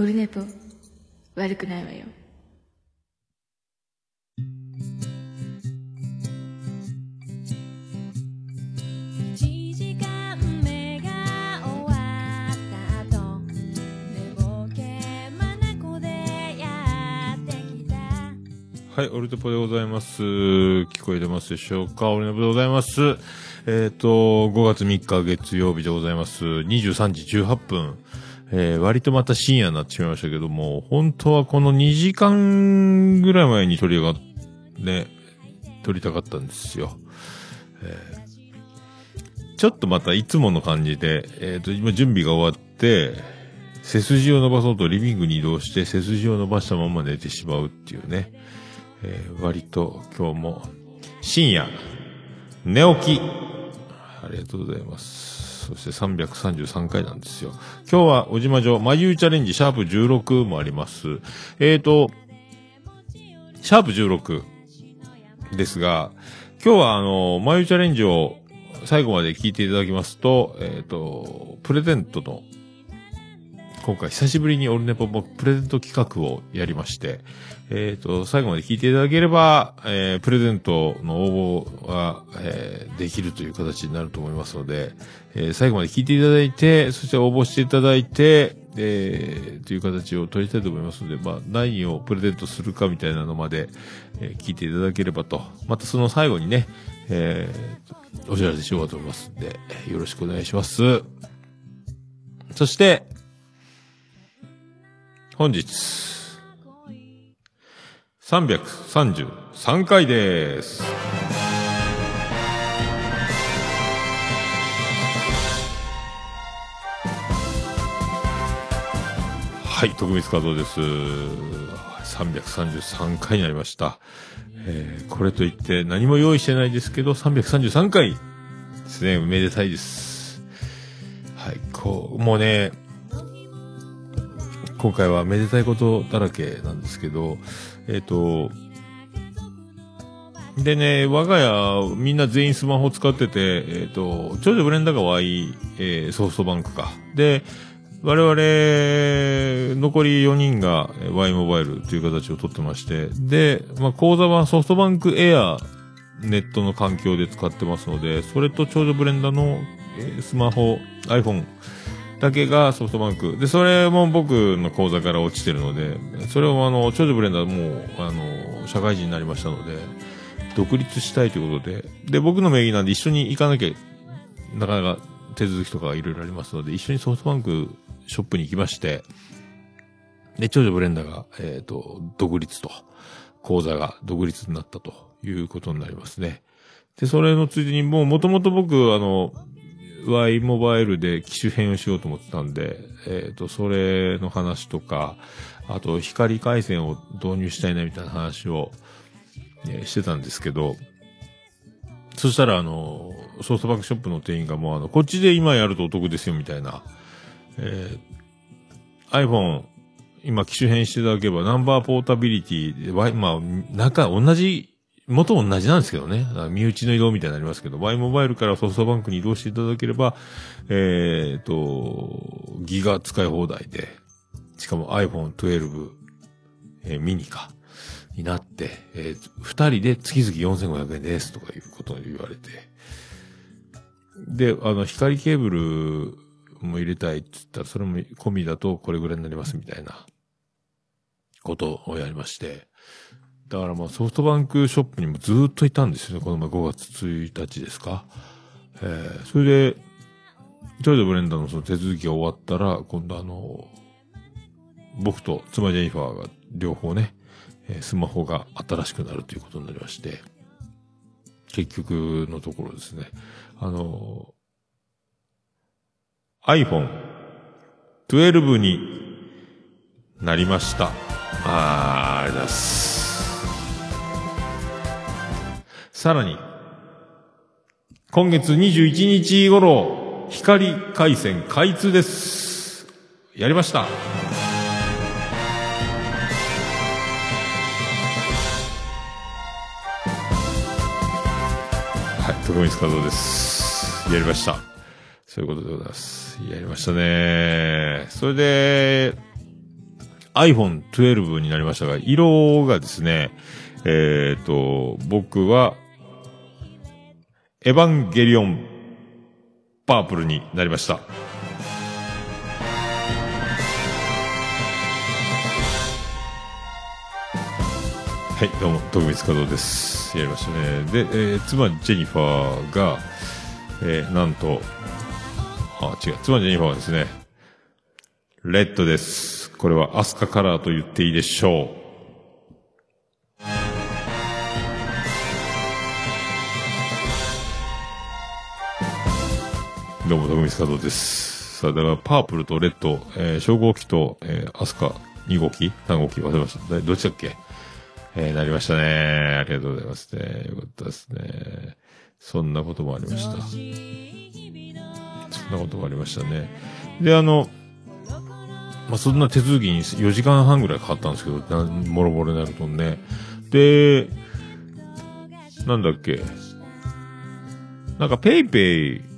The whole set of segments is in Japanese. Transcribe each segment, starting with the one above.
オルネポ悪くないわよ1時間目が終わった後寝ぼけ眼でやってきたはい、オルテポでございます。聞こえてますでしょうか？オルネポでございます。えっ、と、5月3日月曜日でございます。23時18分。えー割とまた深夜になってしまいましたけども、本当はこの2時間ぐらい前に撮りが、ね、撮りたかったんですよ。えーちょっとまたいつもの感じで、えっ、と、今準備が終わって、背筋を伸ばそうとリビングに移動して背筋を伸ばしたまま寝てしまうっていうね。えー割と今日も深夜、寝起き。ありがとうございます。そして333回なんですよ。今日はおじまじょ、眉チャレンジシャープ16もあります。えーと、シャープ16ですが、今日はあの、眉チャレンジを最後まで聞いていただきますと、えーと、プレゼントの今回久しぶりにオルネポもプレゼント企画をやりまして、えっ、と、最後まで聞いていただければ、えープレゼントの応募が、えーできるという形になると思いますので、えー最後まで聞いていただいて、そして応募していただいて、えーという形を取りたいと思いますので、まあ、何をプレゼントするかみたいなのまで、えー聞いていただければと。またその最後にね、えーお知らせしようかと思いますので、よろしくお願いします。そして、本日、333回です。はい、徳光和夫です。333回になりました。えーこれといって何も用意してないですけど、333回ですね。めでたいです。はい、こう、もうね、今回はめでたいことだらけなんですけど、えっ、と、でね、我が家、みんな全員スマホ使ってて、えっ、と、長女ブレンダーが Y、えーソフトバンクか。で、我々、残り4人が Y モバイルという形をとってまして、で、まあ、口座はソフトバンクエアネットの環境で使ってますので、それと長女ブレンダーの、えースマホ、iPhone、だけがソフトバンク。で、それも僕の口座から落ちてるので、それをあの、長女ブレンダーもう、あの、社会人になりましたので、独立したいということで、で、僕の名義なんで一緒に行かなきゃ、なかなか手続きとかいろいろありますので、一緒にソフトバンクショップに行きまして、で、長女ブレンダーが、えっ、と、独立と、口座が独立になったということになりますね。で、それのついでに、もう元々僕、あの、Y モバイルで機種変をしようと思ってたんで、えっ、と、それの話とか、あと、光回線を導入したいなみたいな話を、えーしてたんですけど、そしたら、あの、ソフトバンクショップの店員がもう、あの、こっちで今やるとお得ですよ、みたいな。えー iPhone、今機種変していただければ、ナンバーポータビリティで、Y まあ、中、同じ、元同じなんですけどね。身内の移動みたいになりますけど、Y モバイルからソフトバンクに移動していただければ、えっ、と、ギガ使い放題で、しかも iPhone12、えーミニか、になって、えー二人で月々4500円ですとかいうことを言われて。で、あの、光ケーブルも入れたいって言ったら、それも込みだとこれぐらいになりますみたいなことをやりまして。だからまあソフトバンクショップにもずっといたんですよね。この前5月1日ですか。えー、それで、ジョージ・ブレンダーのその手続きが終わったら、今度あの、僕と妻ジェニファーが両方ね、えースマホが新しくなるということになりまして、結局のところですね、あの、iPhone 12になりました。あー、ありがとうございます。さらに、今月21日頃、光回線開通です。やりました。はい、徳光和夫です。やりました。そういうことでございます。やりましたね。それで、iPhone 12になりましたが、色がですね、えっ、と、僕は、エヴァンゲリオンパープルになりました。はい、どうも、徳光和夫です。やりましたね。で、えー妻、ジェニファーが、えーなんと、あ、違う、妻、ジェニファーはですね、レッドです。これはアスカカラーと言っていいでしょう。どうも、徳光和夫です。さあ、だから、パープルとレッド、えー、称号機と、えー、アスカ2号機 ?3 号機忘れました。どっちだっけ？えー、なりましたね。ありがとうございますね。よかったですね。そんなこともありました。そんなこともありましたね。で、あの、まあ、そんな手続きに4時間半ぐらいかかったんですけど、なもろもろになるとね。で、なんだっけ？なんかペイペイ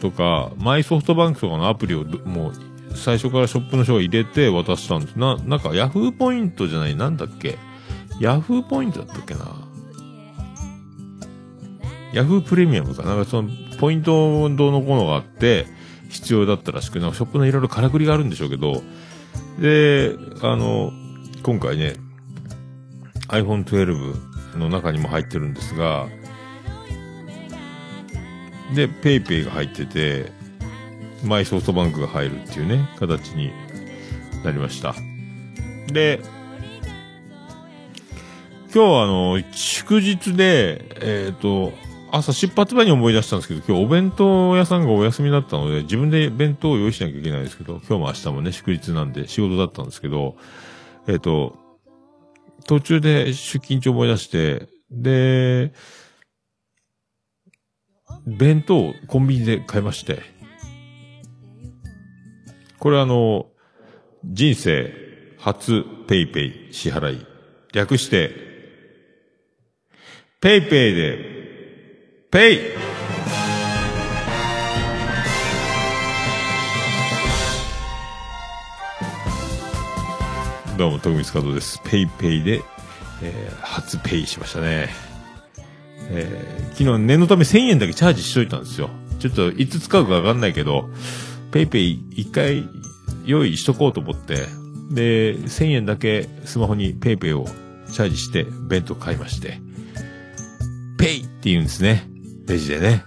とか、マイソフトバンクとかのアプリをもう、最初からショップの人が入れて渡したんです。な、なんかヤフーポイントじゃない、なんだっけ？ヤフーポイントだったっけな？ヤフープレミアムかなんかその、ポイントどうのこうのがあって、必要だったらしく、なショップのいろいろからくりがあるんでしょうけど、で、あの、今回ね、iPhone 12の中にも入ってるんですが、で、PayPay が入ってて、マイソフトバンクが入るっていうね、形になりました。で、今日はあの、祝日で、えっ、と、朝出発前に思い出したんですけど、今日お弁当屋さんがお休みだったので、自分で弁当を用意しなきゃいけないんですけど、今日も明日もね、祝日なんで仕事だったんですけど、えっ、と、途中で出勤中思い出して、で、弁当をコンビニで買いまして、これあの、人生初ペイペイ支払い、略して、ペイペイで、ペイどうも、徳光和夫です。ペイペイで、えー初ペイしましたね。えー昨日念のため1000円だけチャージしといたんですよ。ちょっといつ使うかわかんないけど、ペイペイ一回用意しとこうと思って、で、1000円だけスマホにペイペイをチャージして弁当買いまして、ペイって言うんですね。レジでね。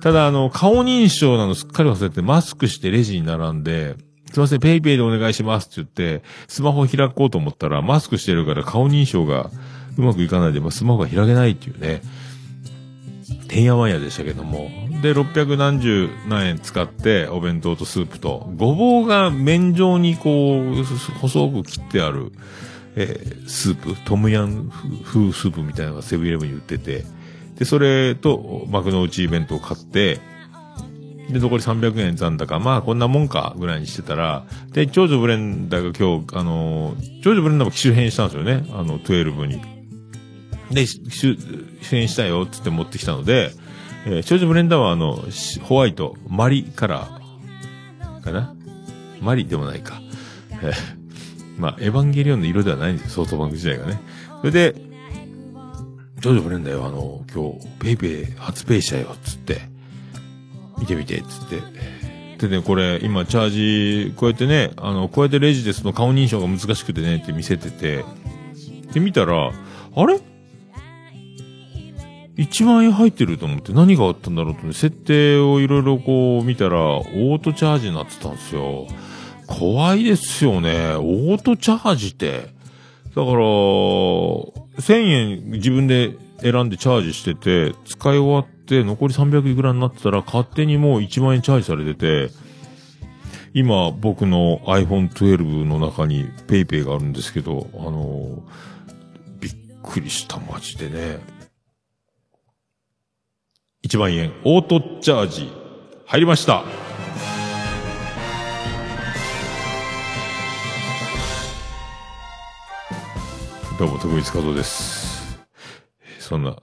ただ、あの、顔認証なのすっかり忘れて、マスクしてレジに並んで、すいません、ペイペイでお願いしますって言って、スマホ開こうと思ったら、マスクしてるから顔認証がうまくいかないで、まあ、スマホが開けないっていうね。てんやわんやでしたけども。で、600何十何円使って、お弁当とスープと、ごぼうが麺状にこう、細く切ってある、えースープ、トムヤン風スープみたいなのがセブンイレブンに売ってて、で、それと、幕の内弁当を買って、で、残り300円残高、まあこんなもんか、ぐらいにしてたら、で、長女ブレンダーが今日、あの、長女ブレンダーも機種変したんですよね。あの、12に。で、機種変したよっ、つって持ってきたので、えー、長女ブレンダーはあの、ホワイト、マリカラー、かな？マリでもないか。えーまあ、エヴァンゲリオンの色ではないんですよ、ソフトバンク時代がね。それで、長女ブレンダーよ、あの、今日、ペイペイ初ペイしたよ、つって、見てみて、つって。でね、これ、今、チャージ、こうやってね、あの、こうやってレジでその顔認証が難しくてね、って見せてて、で、見たら、あれ？?1 万円入ってると思って何があったんだろうとね、設定をいろいろこう見たら、オートチャージになってたんですよ。怖いですよね。オートチャージって。だから、1000円自分で選んでチャージしてて、使い終わって残り300いくらになってたら勝手にもう1万円チャージされてて、今僕の iPhone 12の中に PayPay があるんですけど、あのびっくりしたマジでね。1万円オートチャージ入りました。どうも、徳光和夫です。そんな、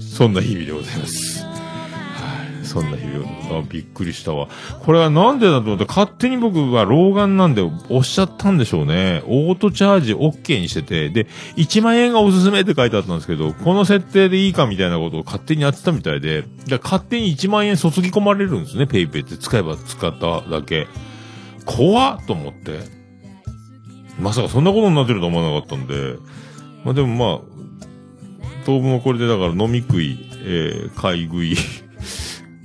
そんな日々でございます。そんな日々を、あ、びっくりしたわ。これはなんでだと思って、勝手に僕は老眼なんで押しちゃったんでしょうね。オートチャージ OK にしてて、で、1万円がおすすめって書いてあったんですけど、この設定でいいかみたいなことを勝手にやってたみたいで、で勝手に1万円注ぎ込まれるんですね、ペイペイって使えば使っただけ。怖っと思って。まさかそんなことになってると思わなかったんで、まあでもまあ、当分はこれでだから飲み食い、えー、買い食い、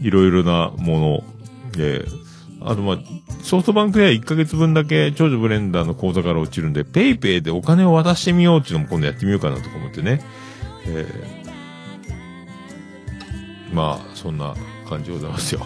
いろいろなもの、えー、あとまあ、ソフトバンクでは1ヶ月分だけ長女ブレンダーの口座から落ちるんで、ペイペイでお金を渡してみようっていうのも今度やってみようかなとか思ってね。えー、まあ、そんな感じでございますよ。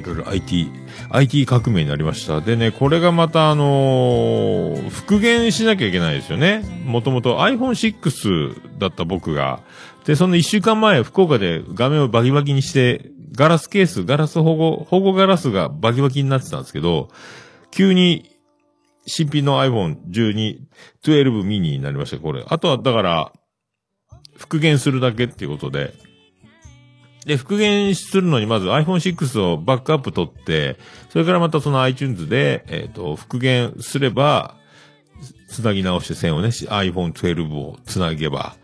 いろいろ IT、IT 革命になりました。でね、これがまたあのー復元しなきゃいけないですよね。もともと iPhone6 だった僕が。で、その一週間前、福岡で画面をバキバキにして、ガラスケース、ガラス保護、保護ガラスがバキバキになってたんですけど、急に新品の iPhone12、12 mini になりました、これ。あとは、だから、復元するだけっていうことで、で、復元するのにまず iPhone6 をバックアップ取って、それからまたその iTunes で、えっ、と、復元すれば、つなぎ直して線をね、iPhone12 をつなげば、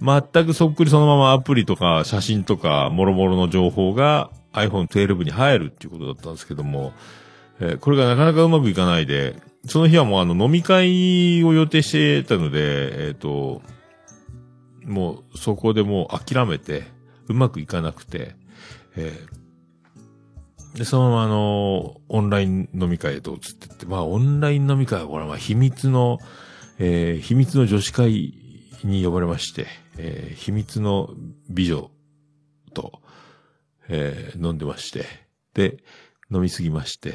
全くそっくりそのままアプリとか写真とか、もろもろの情報が iPhone12 に入るっていうことだったんですけども、えーこれがなかなかうまくいかないで、その日はもうあの飲み会を予定してたので、えっ、と、もうそこでもう諦めて、うまくいかなくて、えーで、そのままあの、オンライン飲み会へと移ってって、まあオンライン飲み会はこれはまあ秘密の、えー秘密の女子会に呼ばれまして、えー秘密の美女と、えー飲んでまして、で、飲みすぎまして、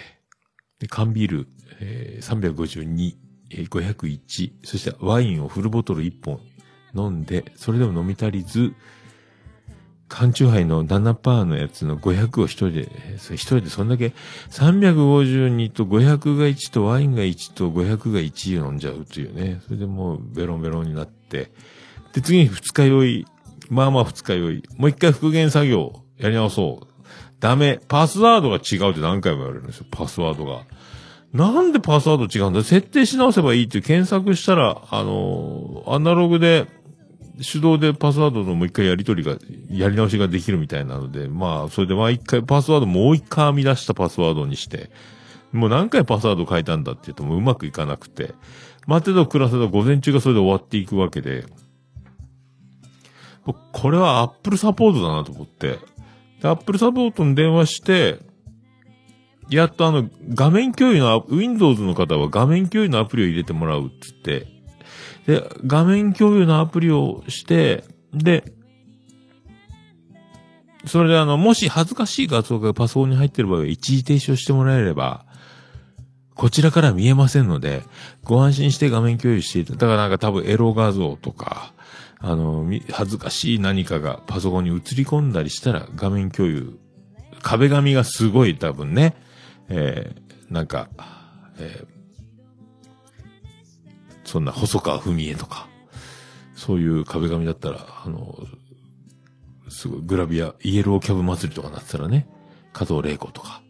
で、缶ビール、えー352、えー501、そしてワインをフルボトル1本飲んで、それでも飲み足りず、缶チュハイの7%のやつの500を一人で、一人でそんだけ、352と500が1とワインが1と500が1飲んじゃうというね。それでもうベロンベロンになって。で、次に二日酔い。まあまあ二日酔い。もう一回復元作業やり直そう。ダメ。パスワードが違うって何回も言われるんですよ。パスワードが。なんでパスワード違うんだ？設定し直せばいいって検索したら、あのーアナログで、手動でパスワードのもう一回やり取りが、やり直しができるみたいなので、まあ、それでまあ一回パスワードもう一回編み出したパスワードにして、もう何回パスワード変えたんだって言うともうまくいかなくて、待てど暮らせど午前中がそれで終わっていくわけで、これはアップルサポートだなと思って、でアップルサポートに電話して、やっとあの、画面共有のア、Windows の方は画面共有のアプリを入れてもらうっつって、で、画面共有のアプリをして、で、それであの、もし恥ずかしい画像がパソコンに入ってる場合は一時停止をしてもらえれば、こちらから見えませんので、ご安心して画面共有していた。だからなんか多分エロ画像とか、あの、恥ずかしい何かがパソコンに映り込んだりしたら画面共有。壁紙がすごい多分ね、えー、なんか、えーそんな細川文江とか、そういう壁紙だったら、あの、すごいグラビア、イエローキャブ祭りとかなってたらね、加藤玲子とか、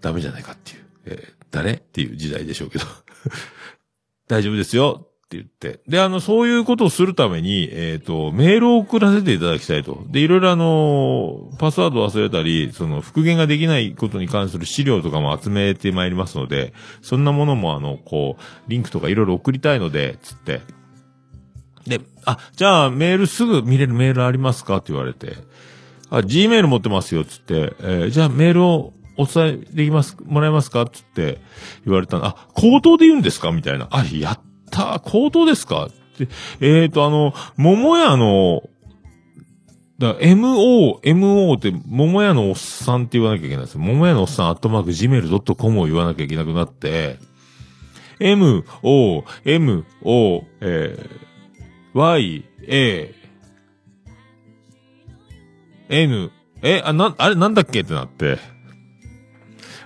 ダメじゃないかっていう、えー誰っていう時代でしょうけど、大丈夫ですよ。って言って。で、あの、そういうことをするために、えっ、と、メールを送らせていただきたいと。で、いろいろあの、パスワード忘れたり、その、復元ができないことに関する資料とかも集めてまいりますので、そんなものもあの、こう、リンクとかいろいろ送りたいので、つって。で、あ、じゃあメールすぐ見れるメールありますかって言われて、あ、Gmail 持ってますよ、つって、えーじゃあメールをお伝えできます、もらえますかつって言われたの。あ、口頭で言うんですかみたいな。あ、やった口頭ですか？って、えっ、と、あの、桃屋の、だから MO、MO って、桃屋のおっさんって言わなきゃいけないですよ。桃屋のおっさん、アットマーク、gmail.com を言わなきゃいけなくなって、M, O, M, O, え Y, A, N, え、あ、な、あれなんだっけってなって。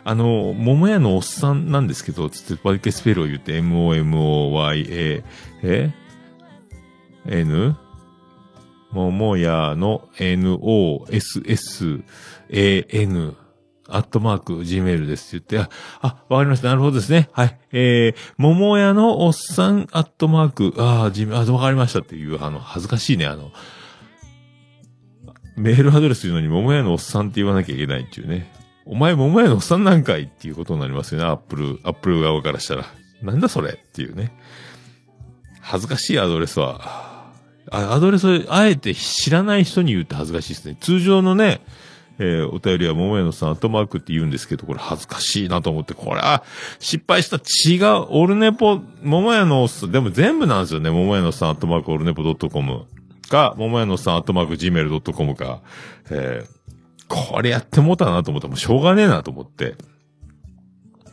あの、桃屋のおっさんなんですけど、つって、バリケスペルを言って、M, O, M, O, Y, A, え？N, 桃屋の NOSSAN アットマーク Gmail ですって言って、あ、あわかりました。なるほどですね。はい。えー、桃屋のおっさんアットマーク、あー、Gmail、あ、わかりましたっていう、あの、恥ずかしいね、あの、メールアドレス言うのに桃屋のおっさんって言わなきゃいけないっていうね。お前桃屋のおっさんなんかいっていうことになりますよね、アップル、アップル側からしたら。なんだそれっていうね。恥ずかしいアドレスは、アドレスあえて知らない人に言うって恥ずかしいですね。通常のね、えーお便りは桃屋のさん、アットマークって言うんですけど、これ恥ずかしいなと思って、これは失敗した違う、オルネポ、桃屋のおっさん、でも全部なんですよね、桃屋のさん、アットマークオルネポドットコムか、桃屋のさん、アットマーク gmail.com か、えーこれやってもうたなと思ったらもうしょうがねえなと思って、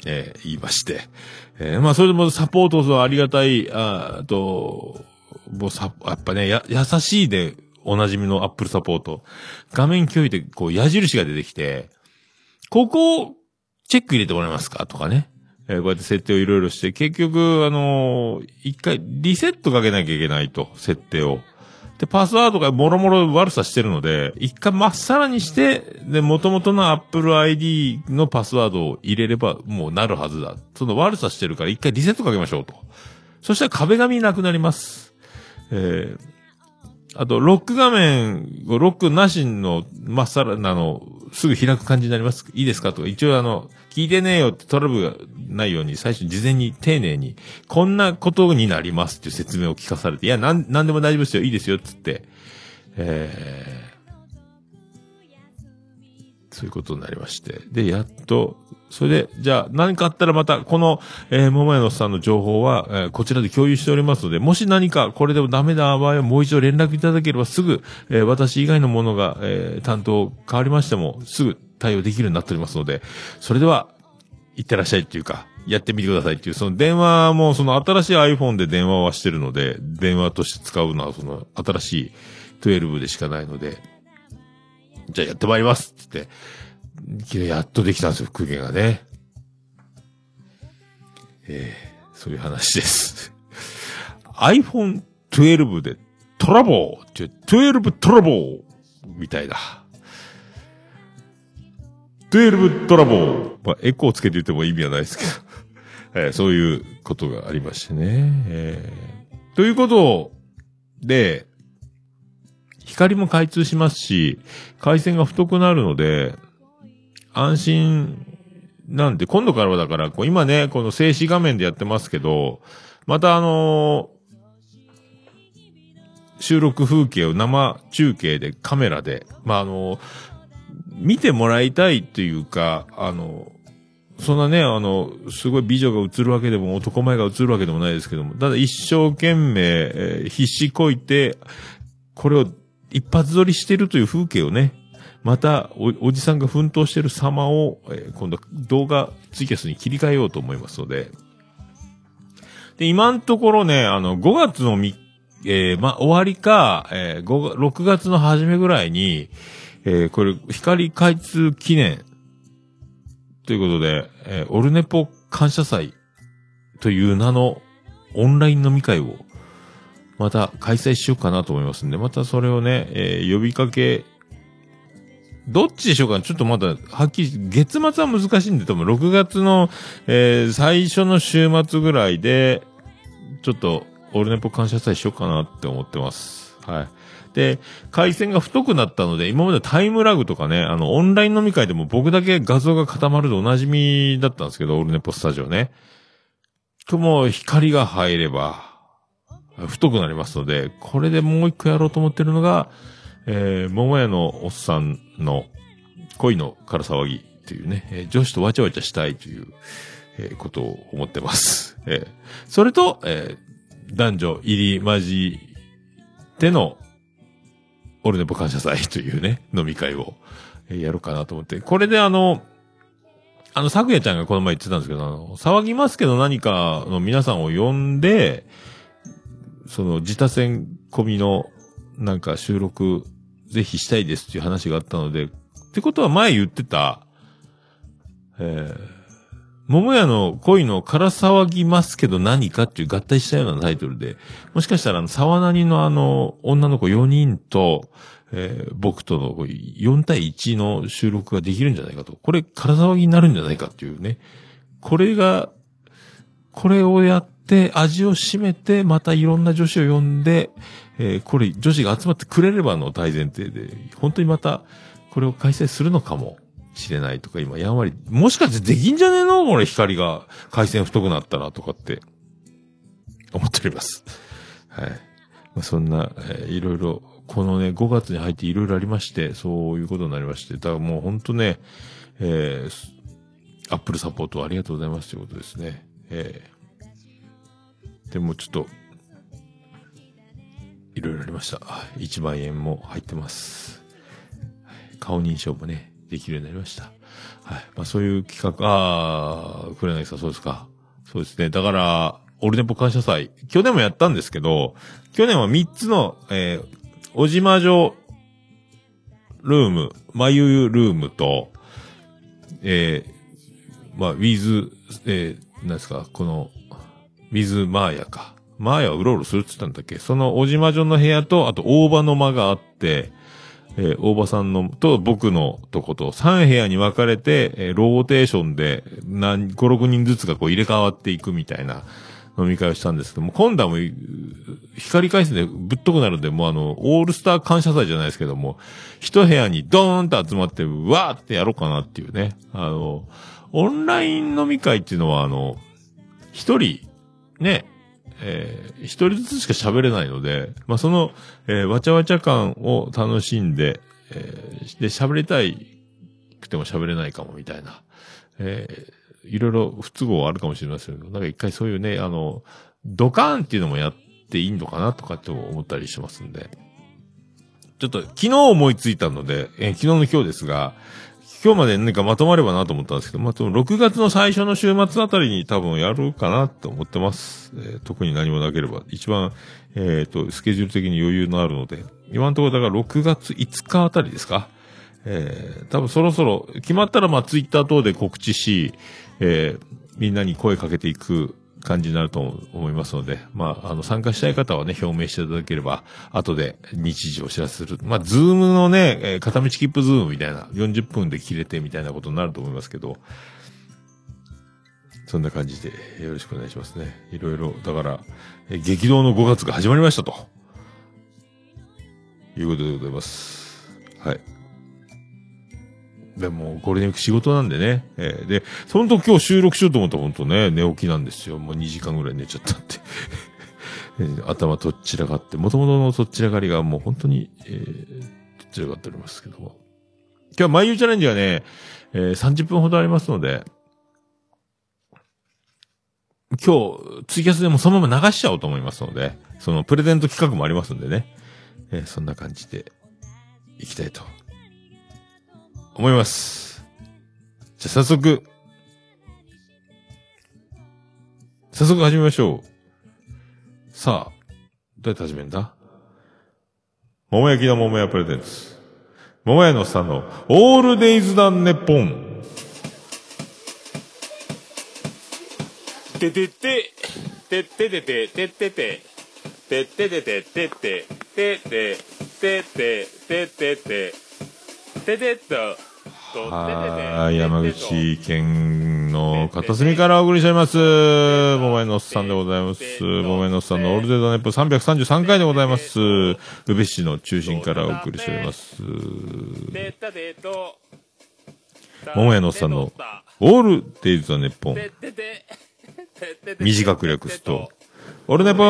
えー言いまして。えーまあ、それでもサポートはありがたい、ああと、もうさ、やっぱね、や、優しいで、おなじみのアップルサポート。画面共有で、こう、矢印が出てきて、ここを、チェック入れてもらえますかとかね。えーこうやって設定をいろいろして、結局、あのー一回、リセットかけなきゃいけないと、設定を。で、パスワードがもろもろ悪さしてるので、一回まっさらにして、で、元々の Apple ID のパスワードを入れればもうなるはずだ。その悪さしてるから一回リセットかけましょうと。そしたら壁紙なくなります。えー、あと、ロック画面、ロックなしの、まっさらなの、すぐ開く感じになります。いいですか？とか、一応あの、聞いてねえよってトラブルがないように、最初事前に丁寧に、こんなことになりますっていう説明を聞かされて、いや、なん、なんでも大丈夫ですよ、いいですよ、つって、えー、そういうことになりまして。で、やっと、それで、じゃあ、何かあったらまた、この、えー、桃屋のさんの情報は、えーこちらで共有しておりますので、もし何かこれでもダメな場合はもう一度連絡いただければすぐ、えー私以外のものが、えー担当変わりましても、すぐ対応できるようになっておりますので、それでは、いってらっしゃいっていうか、やってみてくださいっていう、その電話も、その新しい iPhone で電話はしてるので、電話として使うのは、その新しい12でしかないので、じゃあやってまいりますって言って、やっとできたんですよ、復元がね。えー、そういう話です。iPhone 12でトラボーっていう、12トラボーみたいだ。12トラボー。まあ、エコーつけて言っても意味はないですけど。えーそういうことがありましてね。えーということで、光も開通しますし、回線が太くなるので、安心なんで、今度からはだから、こう今ね、この静止画面でやってますけど、またあのー収録風景を生中継でカメラで、まあ、あの見てもらいたいっていうか、あのそんなね、あの、すごい美女が映るわけでも、男前が映るわけでもないですけども、ただ一生懸命、えー必死こいて、これを一発撮りしてるという風景をね、またお、おじさんが奮闘してる様を、えー今度動画ツイキャスに切り替えようと思いますので。で、今のところね、あの、5月のみ、えーま、終わりか、えー5 6月の初めぐらいに、えーこれ、光開通記念、ということで、えーオルネポ感謝祭という名のオンライン飲み会をまた開催しようかなと思いますんで、またそれをね、えー呼びかけ、どっちでしょうかねちょっとまだ、はっきり、月末は難しいんで、多分6月の、えー最初の週末ぐらいで、ちょっと、オルネポ感謝祭しようかなって思ってます。はい。で、回線が太くなったので、今までタイムラグとかね、あの、オンライン飲み会でも僕だけ画像が固まるでおなじみだったんですけど、オールネポスタジオね。とも光が入れば、太くなりますので、これでもう一個やろうと思ってるのが、えー、桃屋のおっさんの恋のから騒ぎっていうね、えー女子とわちゃわちゃしたいという、えーことを思ってます。えーそれと、えー男女入り混じっての、オルネポ感謝祭というね、飲み会を、えやろうかなと思って。これであの、あの、咲夜ちゃんがこの前言ってたんですけど、あの、騒ぎますけど何かの皆さんを呼んで、その、自他戦込みの、なんか収録、ぜひしたいですっていう話があったので、ってことは前言ってた、えー、桃屋の恋のから騒ぎますけど何かっていう合体したようなタイトルで、もしかしたら、沢なりのあの、女の子4人と、えー僕とのこう4対1の収録ができるんじゃないかと。これ、から騒ぎになるんじゃないかっていうね。これが、これをやって、味を占めて、またいろんな女子を呼んで、えーこれ、女子が集まってくれればの大前提で、本当にまた、これを開催するのかもしれないとか、今、やんわり、もしかしてできんじゃねえの？これ、光が、回線太くなったらとかって、思っております。はい。まあ、そんな、えーいろいろ、このね、5月に入っていろいろありまして、そういうことになりまして、だからもう本当ね、えーアップルサポートありがとうございますということですね。えーでもちょっと、いろいろありました。1万円も入ってます。顔認証もね、できるようになりました。はい。まあそういう企画、あー、黒柳さんそうですか。そうですね。だから、オルネポ感謝祭、去年もやったんですけど、去年は3つの、えー、小島城ルーム、まゆゆルームと、えー、まあ、ウィズ、えー、なんですか、この、ウィズマーヤか。マーヤはうろうろするって言ったんだっけその小島城の部屋と、あと大場の間があって、えー大場さんの、と僕のとこと3部屋に分かれて、えーローテーションで何、5、6人ずつがこう入れ替わっていくみたいな飲み会をしたんですけども、今度はもう、光回線でぶっとくなるんで、もうあの、オールスター感謝祭じゃないですけども、一部屋にドーンと集まって、わーってやろうかなっていうね。あの、オンライン飲み会っていうのは、あの、一人、ね、えー一人ずつしか喋れないので、まあ、その、えーわちゃわちゃ感を楽しんで、えーで、喋りたいくても喋れないかもみたいな、えーいろいろ不都合はあるかもしれませんけど、なんか一回そういうね、あの、ドカーンっていうのもやっていいのかなとかって思ったりしますんで。ちょっと昨日思いついたので、えー昨日の今日ですが、今日まで何かまとまればなと思ったんですけど、まあ、でも6月の最初の週末あたりに多分やるかなと思ってます。えー特に何もなければ。一番、えっ、と、スケジュール的に余裕のあるので、今のところだから6月5日あたりですかえー多分そろそろ、決まったらまあツイッター等で告知し、えーみんなに声かけていく感じになると思いますので、まあ、あの、参加したい方はね、表明していただければ、後で日時をお知らせする。まあ、ズームのね、えー片道切符ズームみたいな、40分で切れてみたいなことになると思いますけど、そんな感じでよろしくお願いしますね。いろいろ、だから、激動の5月が始まりましたと。いうことでございます。はい。でも、ゴールデンウィーク仕事なんでね。えーで、その時今日収録しようと思ったら本当ね、寝起きなんですよ。もう2時間ぐらい寝ちゃったって。えー頭とっちらかって、元々のとっちらかりがもう本当に、えー、とっちらかっておりますけども。今日は毎夕チャレンジがね、えー30分ほどありますので、今日、ツイキャスでもそのまま流しちゃおうと思いますので、そのプレゼント企画もありますんでね。えーそんな感じで、いきたいと、思います。じゃ早速、早速始めましょう。さあ、どうやって始めるんだ？桃焼きの桃屋プレゼンツ。桃屋のおっさんのオールデイズダンネポン。ててて、てっててて、てってて、てっててて、てって、てって、てって、てってて、ててっ、とはい、山口県の片隅からお送りしております。桃屋のおっさんでございます。桃屋のおっさんのオールデイズダンネポン333回でございます。宇部市の中心からお送りしております。桃屋のおっさんのオールデイズダンネポン。短く略すと、オールネポー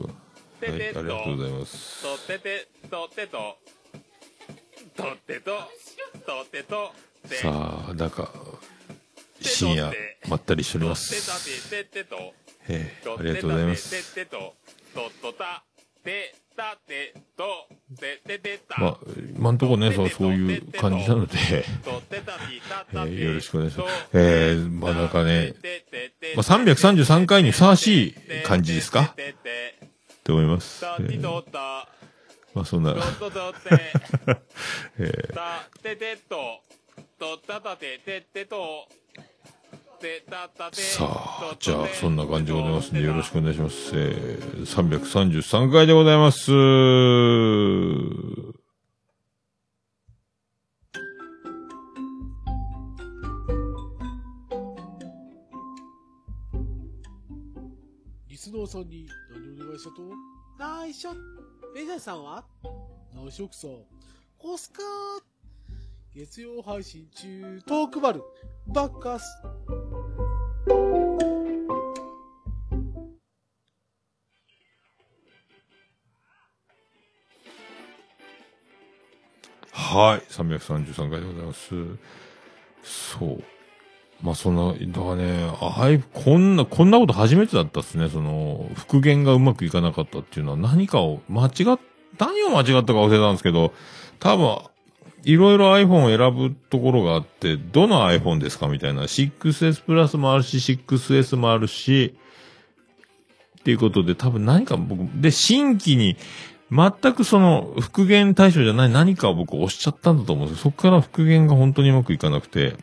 はい、ありがとうございます。さあ、なんか、深夜、まったりしております。てってと、ええありがとうございます。まあ、今んとこね、そう、そういう感じなので、えーよろしくお願いします。えーまあなんかねてててまあ、333回にふさわしい感じですか？てててって。思います。たえーまあ、そんなと、っととって、えーたててと、とったたててってと、さあ、じゃあ、そんな感じでございますんで、よろしくお願いします。えー、333回でございます。リスナーさんに何お願いしたと？内緒。メジャーさんは？内緒くさ。コスカ月曜配信中、トークバル、バッカス。はい、333回でございます。そう。まあ、そんな、だからね、あい、こんな、こんなこと初めてだったっすね。その、復元がうまくいかなかったっていうのは何かを間違っ、何を間違ったか忘れたんですけど、多分、いろいろ iPhone を選ぶところがあって、どの iPhone ですかみたいな。6S プラスもあるし、6S もあるし、っていうことで、多分何か僕、で、新規に、全くその、復元対象じゃない何かを僕押しちゃったんだと思うんですよ。そこから復元が本当にうまくいかなくて、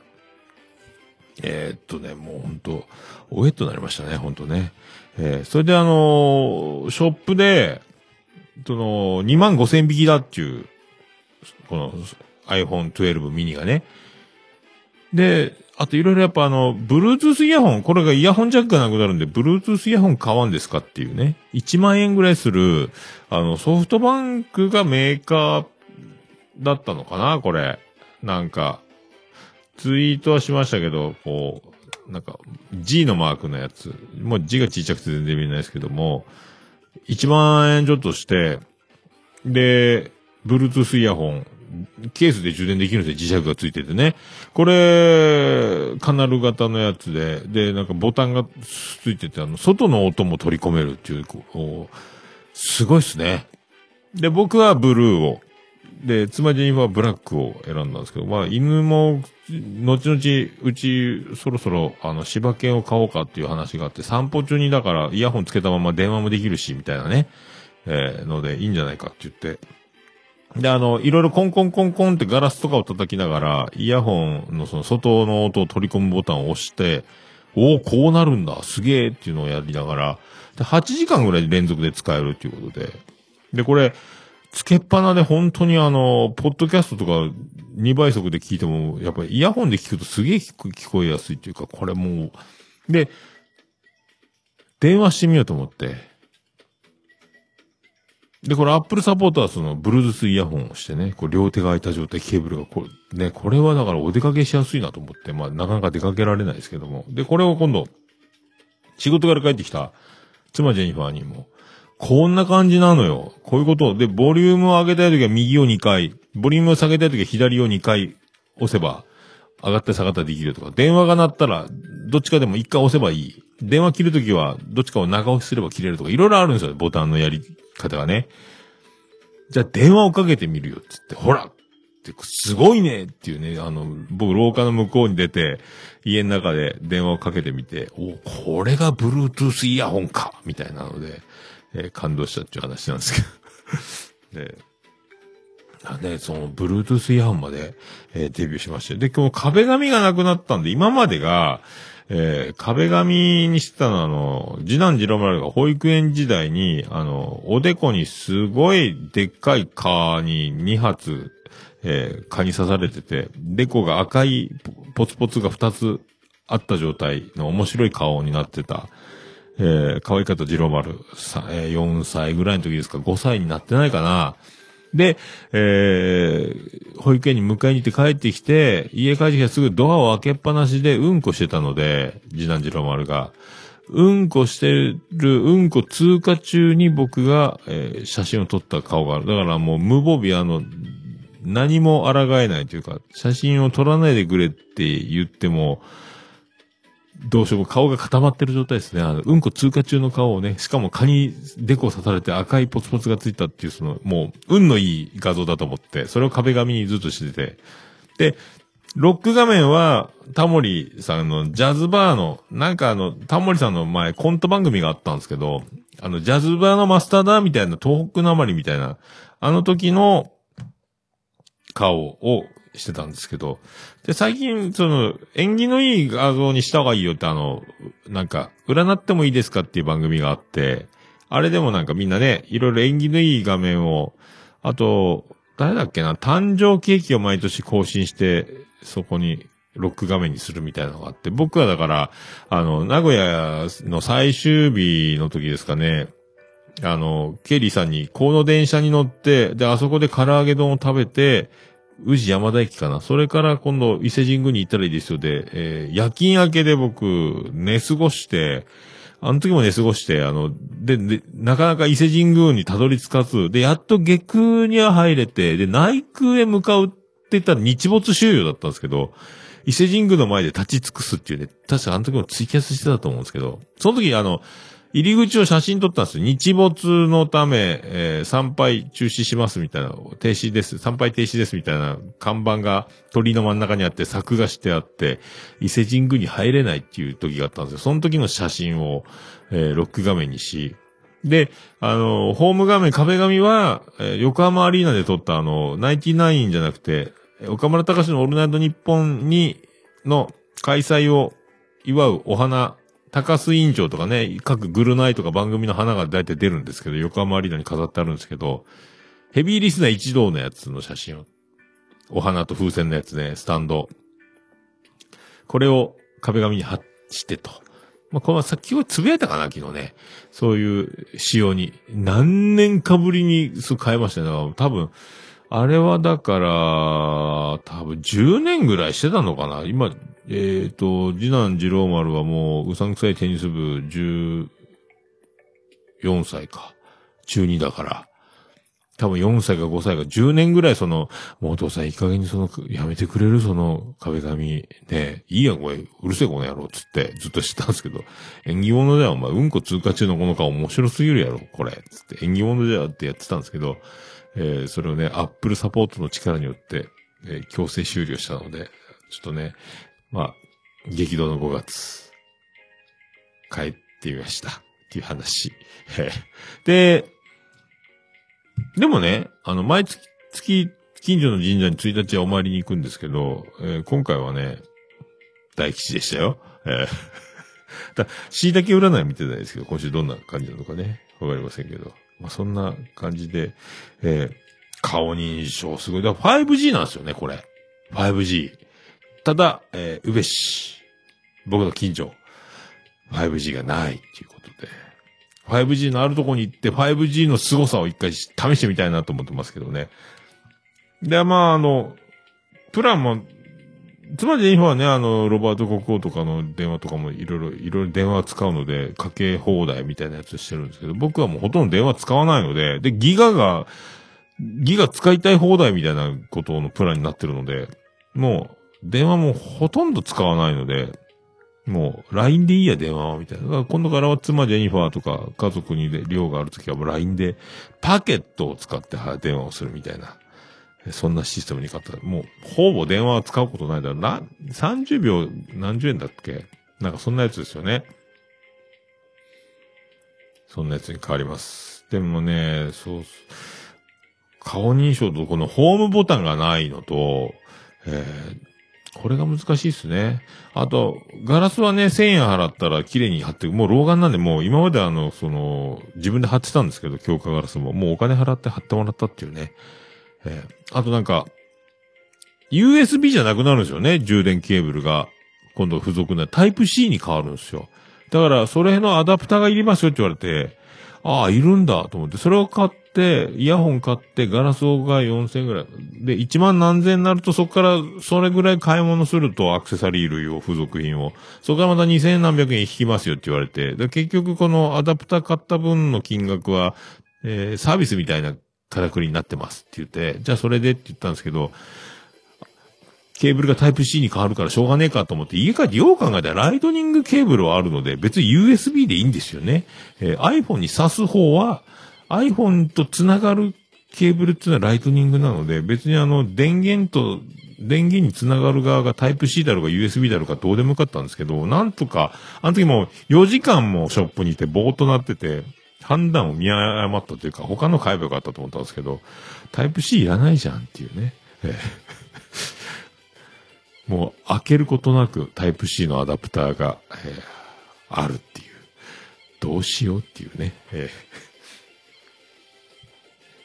えーっとね、もう本当おえっとなりましたね、本当ね。えーそれであのーショップで、その、2万5千引きだっていう、この iPhone 12 mini がね。で、あといろいろやっぱあの、Bluetooth イヤホン、これがイヤホンジャックがなくなるんで、Bluetooth イヤホン買わんですかっていうね。1万円ぐらいする、あの、ソフトバンクがメーカーだったのかな、これ。なんか、ツイートはしましたけど、こう、なんか、G のマークのやつ。もう字が小さくて全然見えないですけども、1万円ちょっとして、で、Bluetooth イヤホン、ケースで充電できるんですよ、磁石がついててね。これ、カナル型のやつで、で、なんかボタンがついてて、あの、外の音も取り込めるっていう、こう、すごいっすね。で、僕はブルーを、で、妻ジェニファーブラックを選んだんですけど、まあ、犬も、後々、うち、そろそろ、あの、柴犬を買おうかっていう話があって、散歩中にだから、イヤホンつけたまま電話もできるし、みたいなね、えーので、いいんじゃないかって言って。で、あの、いろいろコンコンコンコンってガラスとかを叩きながら、イヤホンのその外の音を取り込むボタンを押して、おお、こうなるんだ、すげえっていうのをやりながら、で、8時間ぐらい連続で使えるっていうことで。で、これ、つけっぱなで本当にあの、ポッドキャストとか2倍速で聞いても、やっぱりイヤホンで聞くとすげえ聞こえやすいっていうか、これもう、で、電話してみようと思って。で、これ Apple サポートはその、Bluetooth イヤホンをしてね、こう両手が空いた状態、ケーブルがこう、ね、これはだからお出かけしやすいなと思って、まあなかなか出かけられないですけども。で、これを今度、仕事から帰ってきた妻ジェニファーにも、こんな感じなのよ。こういうこと。で、ボリュームを上げたいときは右を2回、ボリュームを下げたいときは左を2回押せば、上がった下がったりできるとか、電話が鳴ったら、どっちかでも1回押せばいい。電話切るときは、どっちかを長押しすれば切れるとか、いろいろあるんですよ、ボタンのやり方がね。じゃあ電話をかけてみるよ、つって、ほら!って、すごいね!っていうね、あの、僕、廊下の向こうに出て、家の中で電話をかけてみて、お、これが Bluetooth イヤホンか!みたいなので、えー感動したっていう話なんですけど。で、ね、その、Bluetooth イヤホンまで、えーデビューしまして。で、この壁紙がなくなったんで、今までが、えー壁紙にしてたのは、あの、次男次郎丸が保育園時代に、あの、おでこにすごいでっかい蚊に2発、えー蚊に刺されてて、でこが赤いポツポツが2つあった状態の面白い顔になってた、えー、可愛かった次郎丸さ、えー4歳ぐらいの時ですか、5歳になってないかな。で、えー、保育園に迎えに行って帰ってきて、家帰ってきたらすぐドアを開けっぱなしでうんこしてたので、次男次郎丸が。うんこしてる、うんこ通過中に僕が、えー写真を撮った顔がある。だからもう無防備、あの、何も抗えないというか、写真を撮らないでくれって言っても、どうしようも顔が固まってる状態ですね。あの、うんこ通過中の顔をね、しかも蚊にデコ刺されて赤いポツポツがついたっていう、その、もう、運のいい画像だと思って、それを壁紙にずっとしてて。で、ロック画面は、タモリさんのジャズバーの、なんかあの、タモリさんの前コント番組があったんですけど、あの、ジャズバーのマスターだみたいな、東北なまりみたいな、あの時の顔をしてたんですけど、で、最近、その、縁起のいい画像にした方がいいよってあの、なんか、占ってもいいですかっていう番組があって、あれでもなんかみんなね、いろいろ縁起のいい画面を、あと、誰だっけな、誕生ケーキを毎年更新して、そこに、ロック画面にするみたいなのがあって、僕はだから、あの、名古屋の最終日の時ですかね、あの、ケリーさんに、この電車に乗って、で、あそこで唐揚げ丼を食べて、宇治山田駅かな。それから今度伊勢神宮に行ったらいいですよで、えー夜勤明けで僕、寝過ごして、あの時も寝過ごして、あの、で、で、なかなか伊勢神宮にたどり着かず、で、やっと下空には入れて、で、内空へ向かうって言ったら日没終了だったんですけど、伊勢神宮の前で立ち尽くすっていうね、確かあの時もツイキャスしてたと思うんですけど、その時あの、入り口を写真撮ったんですよ。日没のため、えー参拝中止しますみたいな、停止です、参拝停止ですみたいな看板が鳥居の真ん中にあって、柵がしてあって、伊勢神宮に入れないっていう時があったんですよ。その時の写真を、えーロック画面にし、で、あの、ホーム画面、壁紙は、えー横浜アリーナで撮ったあの、ナイティナインじゃなくて、岡村隆史のオールナイトニッポンに、の開催を祝うお花、高須委員長とかね、各グルナイとか番組の花が大体出るんですけど、横浜アリーナに飾ってあるんですけど、ヘビーリスナー一同のやつの写真を、お花と風船のやつね、スタンド。これを壁紙に貼してと。まあ、このさっきはつぶやいたかな、昨日ね。そういう仕様に。何年かぶりにそう変えましたね。多分、あれはだから、多分10年ぐらいしてたのかな。今、えっ、と、次男次郎丸はもう、うさんくさいテニス部14歳か。中2だから。多分4歳か5歳か10年ぐらいその、もうお父さんいい加減にその、やめてくれるその壁紙。ねいいやん、これ、うるせえこの野郎、つってずっとしてたんですけど、縁起物だよ、お前、うんこ通過中のこの顔面白すぎるやろ、これ、つって、縁起物じゃってやってたんですけど、えーそれをね、アップルサポートの力によって、えー強制終了したので、ちょっとね、まあ、激動の5月、帰ってみました。っていう話。で、でもね、あの、毎月、月、近所の神社に1日はお参りに行くんですけど、えー今回はね、大吉でしたよ。えー だ椎茸占い見てないですけど、今週どんな感じなのかね、わかりませんけど。まあ、そんな感じで、えー顔認証すごい。だから 5G なんですよね、これ。5G。ただ、えー、宇部市。僕の近所。5G がないっていうことで。5G のあるとこに行って 5G の凄さを一回試してみたいなと思ってますけどね。で、まあ、あの、プランも、つまり今はね、あの、ロバート国王とかの電話とかもいろいろ、いろいろ電話使うので、かけ放題みたいなやつしてるんですけど、僕はもうほとんど電話使わないので、で、ギガが、ギガ使いたい放題みたいなことのプランになってるので、もう、電話もほとんど使わないので、もう、LINE でいいや、電話は、みたいな。だから今度からは妻ジェニファーとか、家族にで量があるときはもう LINE で、パケットを使っては電話をするみたいな。そんなシステムに変わった。もう、ほぼ電話は使うことないだろうな。30秒何十円だっけ？なんかそんなやつですよね。そんなやつに変わります。でもね、そう、顔認証とこのホームボタンがないのと、えーこれが難しいですね。あと、ガラスはね、1000円払ったら綺麗に貼って、もう老眼なんで、もう今まであの、その、自分で貼ってたんですけど、強化ガラスも、もうお金払って貼ってもらったっていうね。えーあとなんか、USB じゃなくなるんですよね、充電ケーブルが。今度付属なタイプ C に変わるんですよ。だから、それのアダプターがいりますよって言われて、ああ、いるんだと思って、それを買っ、イヤホン買って、ガラスをが4000円ぐらい。で、1万何千になると、そこから、それぐらい買い物すると、アクセサリー類を、付属品を。そこからまた2000何百円引きますよって言われて、で結局このアダプター買った分の金額は、えーサービスみたいなからくりになってますって言って、じゃあそれでって言ったんですけど、ケーブルがタイプ C に変わるからしょうがねえかと思って、家帰ってよう考えたらライトニングケーブルはあるので、別に USB でいいんですよね。えー iPhone に挿す方は、iPhone と繋がるケーブルっていうのはライトニングなので、別にあの、電源と、電源に繋がる側がタイプ C だろうが USB だろうがどうでもよかったんですけど、なんとか、あの時も4時間もショップにいてぼーっとなってて、判断を見誤ったというか、他の買えばよかったと思ったんですけど、タイプ C いらないじゃんっていうね。ええ もう開けることなくタイプ C のアダプターが、えーあるっていう。どうしようっていうね。えー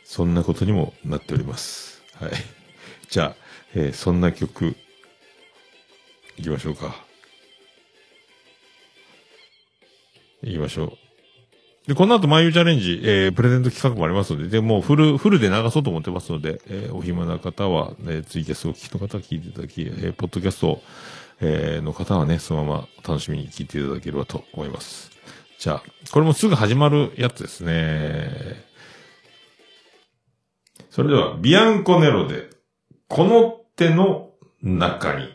そんなことにもなっております。はい。じゃあ、えーそんな曲、行きましょうか。行きましょう。で、この後、眉チャレンジ、えー、プレゼント企画もありますので、で、もうフル、フルで流そうと思ってますので、えーお暇な方は、ね、ツイキャスを聞きの方は聞いていただき、えーポッドキャスト、えーの方はね、そのまま楽しみに聞いていただければと思います。じゃあ、これもすぐ始まるやつですね。それでは、ビアンコネロで、この手の中に。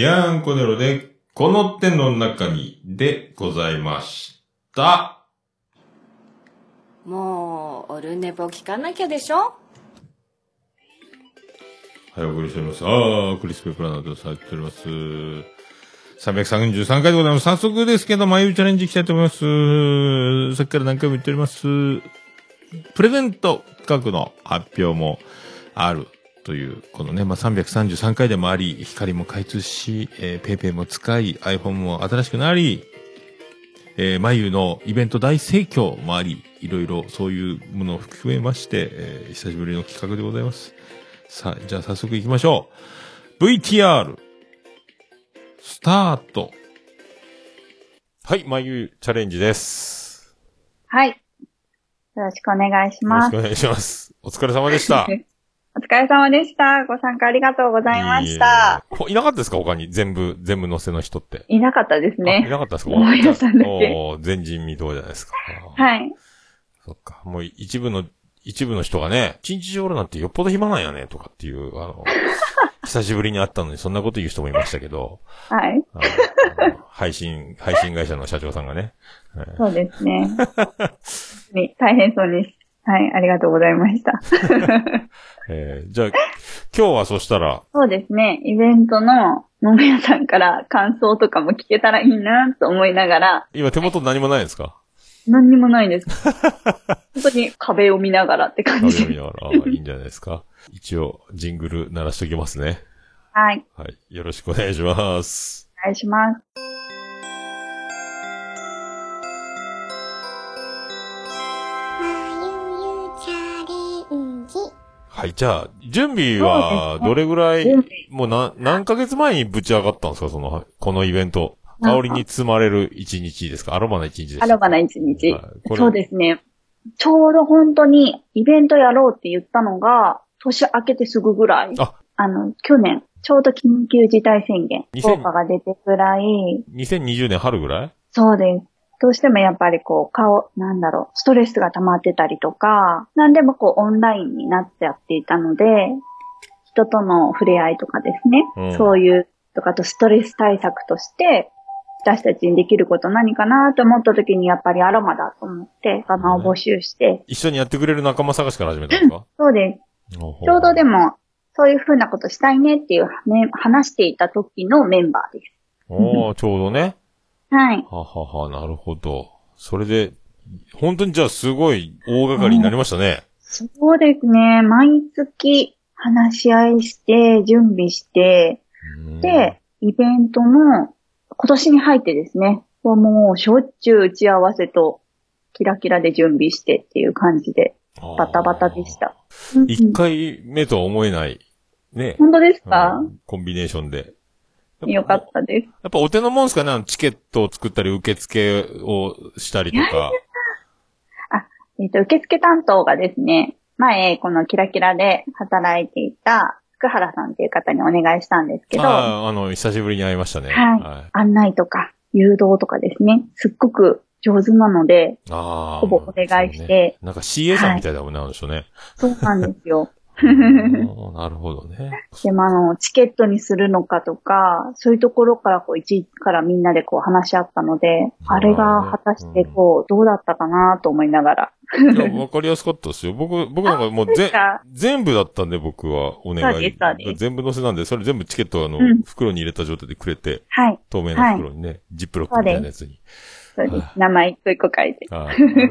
ビアンコネロで、この手の中に、でございました。もう、オルネポ聞かなきゃでしょ？はい、お送りしております。ああ、クリスペプラナとされております。333回でございます。早速ですけど、眉チャレンジいきたいと思います。さっきから何回も言っております。プレゼント企画の発表もあるという、このね、まあ、333回でもあり、光も開通し、えー、ペイペイも使い、iPhone も新しくなり、えー、眉のイベント大盛況もあり、いろいろそういうものを含めまして、えー久しぶりの企画でございます。さあ、じゃあ早速行きましょう。VTR、スタート。はい、眉チャレンジです。はい。よろしくお願いしますよろしく。お願いします。お疲れ様でした。お疲れ様でした。ご参加ありがとうございました。いえいいなかったですか他に？全部、全部載せの人って。いなかったですあいね。なかったですか？大家さんだけおー前人未到じゃないですか。はい。そっか。もう一部の、一部の人がね、一日中おるなんてよっぽど暇なんやね、とかっていう、あの、久しぶりに会ったのにそんなこと言う人もいましたけど、はい。配信、配信会社の社長さんがね。そうですね。に大変そうに。はい。ありがとうございました。えーじゃあ、今日はそしたら、そうですね。イベントの桃屋さんから感想とかも聞けたらいいなと思いながら、今手元に何もないですか？何にもないです。本当に壁を見ながらって感じ画面見。ながら、あいいんじゃないですか。一応、ジングル鳴らしときますね。はい。はい。よろしくお願いします。お願いします。はい。じゃあ、準備は、どれぐらい、もうな、何ヶ月前にぶち上がったんですかその、このイベント。香りに包まれる一日ですか？アロマな一日ですか？アロマな一日。そうですね。ちょうど本当にイベントやろうって言ったのが、年明けてすぐぐらい。あの、去年、ちょうど緊急事態宣言、2000効果が出てぐらい、2020年春ぐらい？そうです。どうしてもやっぱりこう、顔、なんだろう、ストレスが溜まってたりとか、なんでもこう、オンラインになっちゃっていたので、人との触れ合いとかですね、うんそういう、とかあとストレス対策として、私たちにできること何かなと思った時にやっぱりアロマだと思って、仲間を募集して、一緒にやってくれる仲間探しから始めたんですか？そうです。ちょちょうどでも、そういうふうなことしたいねっていう、ね、話していた時のメンバーです。おー、ちょうどね。はい。ははは、なるほど。それで、本当にじゃあすごい大掛かりになりましたね。そうですね。毎月話し合いして、準備して、うんで、イベントの今年に入ってですね、もうしょっちゅう打ち合わせと、キラキラで準備してっていう感じで、バタバタでした。一回目とは思えない、ね。本当ですか？うんコンビネーションで。よかったです。やっぱお手のもんですかね？チケットを作ったり、受付をしたりとか。えっ、と、受付担当がですね、前、このキラキラで働いていた福原さんっていう方にお願いしたんですけど、ああ、あの、久しぶりに会いましたね。はい案内とか、誘導とかですね、すっごく上手なので、ああ。ほぼお願いしそうねて、なんか CA さんみたいだもんね、あの人ね。そうなんですよ。なるほどね。でもあの、チケットにするのかとか、そういうところからこう、一からみんなでこう話し合ったので、あれが果たしてこう、どうだったかなと思いながら。わかりやすかったですよ。僕、僕なんかもうぜ全部だったんで僕はお願い全部載せなんで、それ全部チケットをあの、うん袋に入れた状態でくれて、はい。透明な袋にね、ジップロックみたいなやつに。そうです。名前一個一個書いて。あ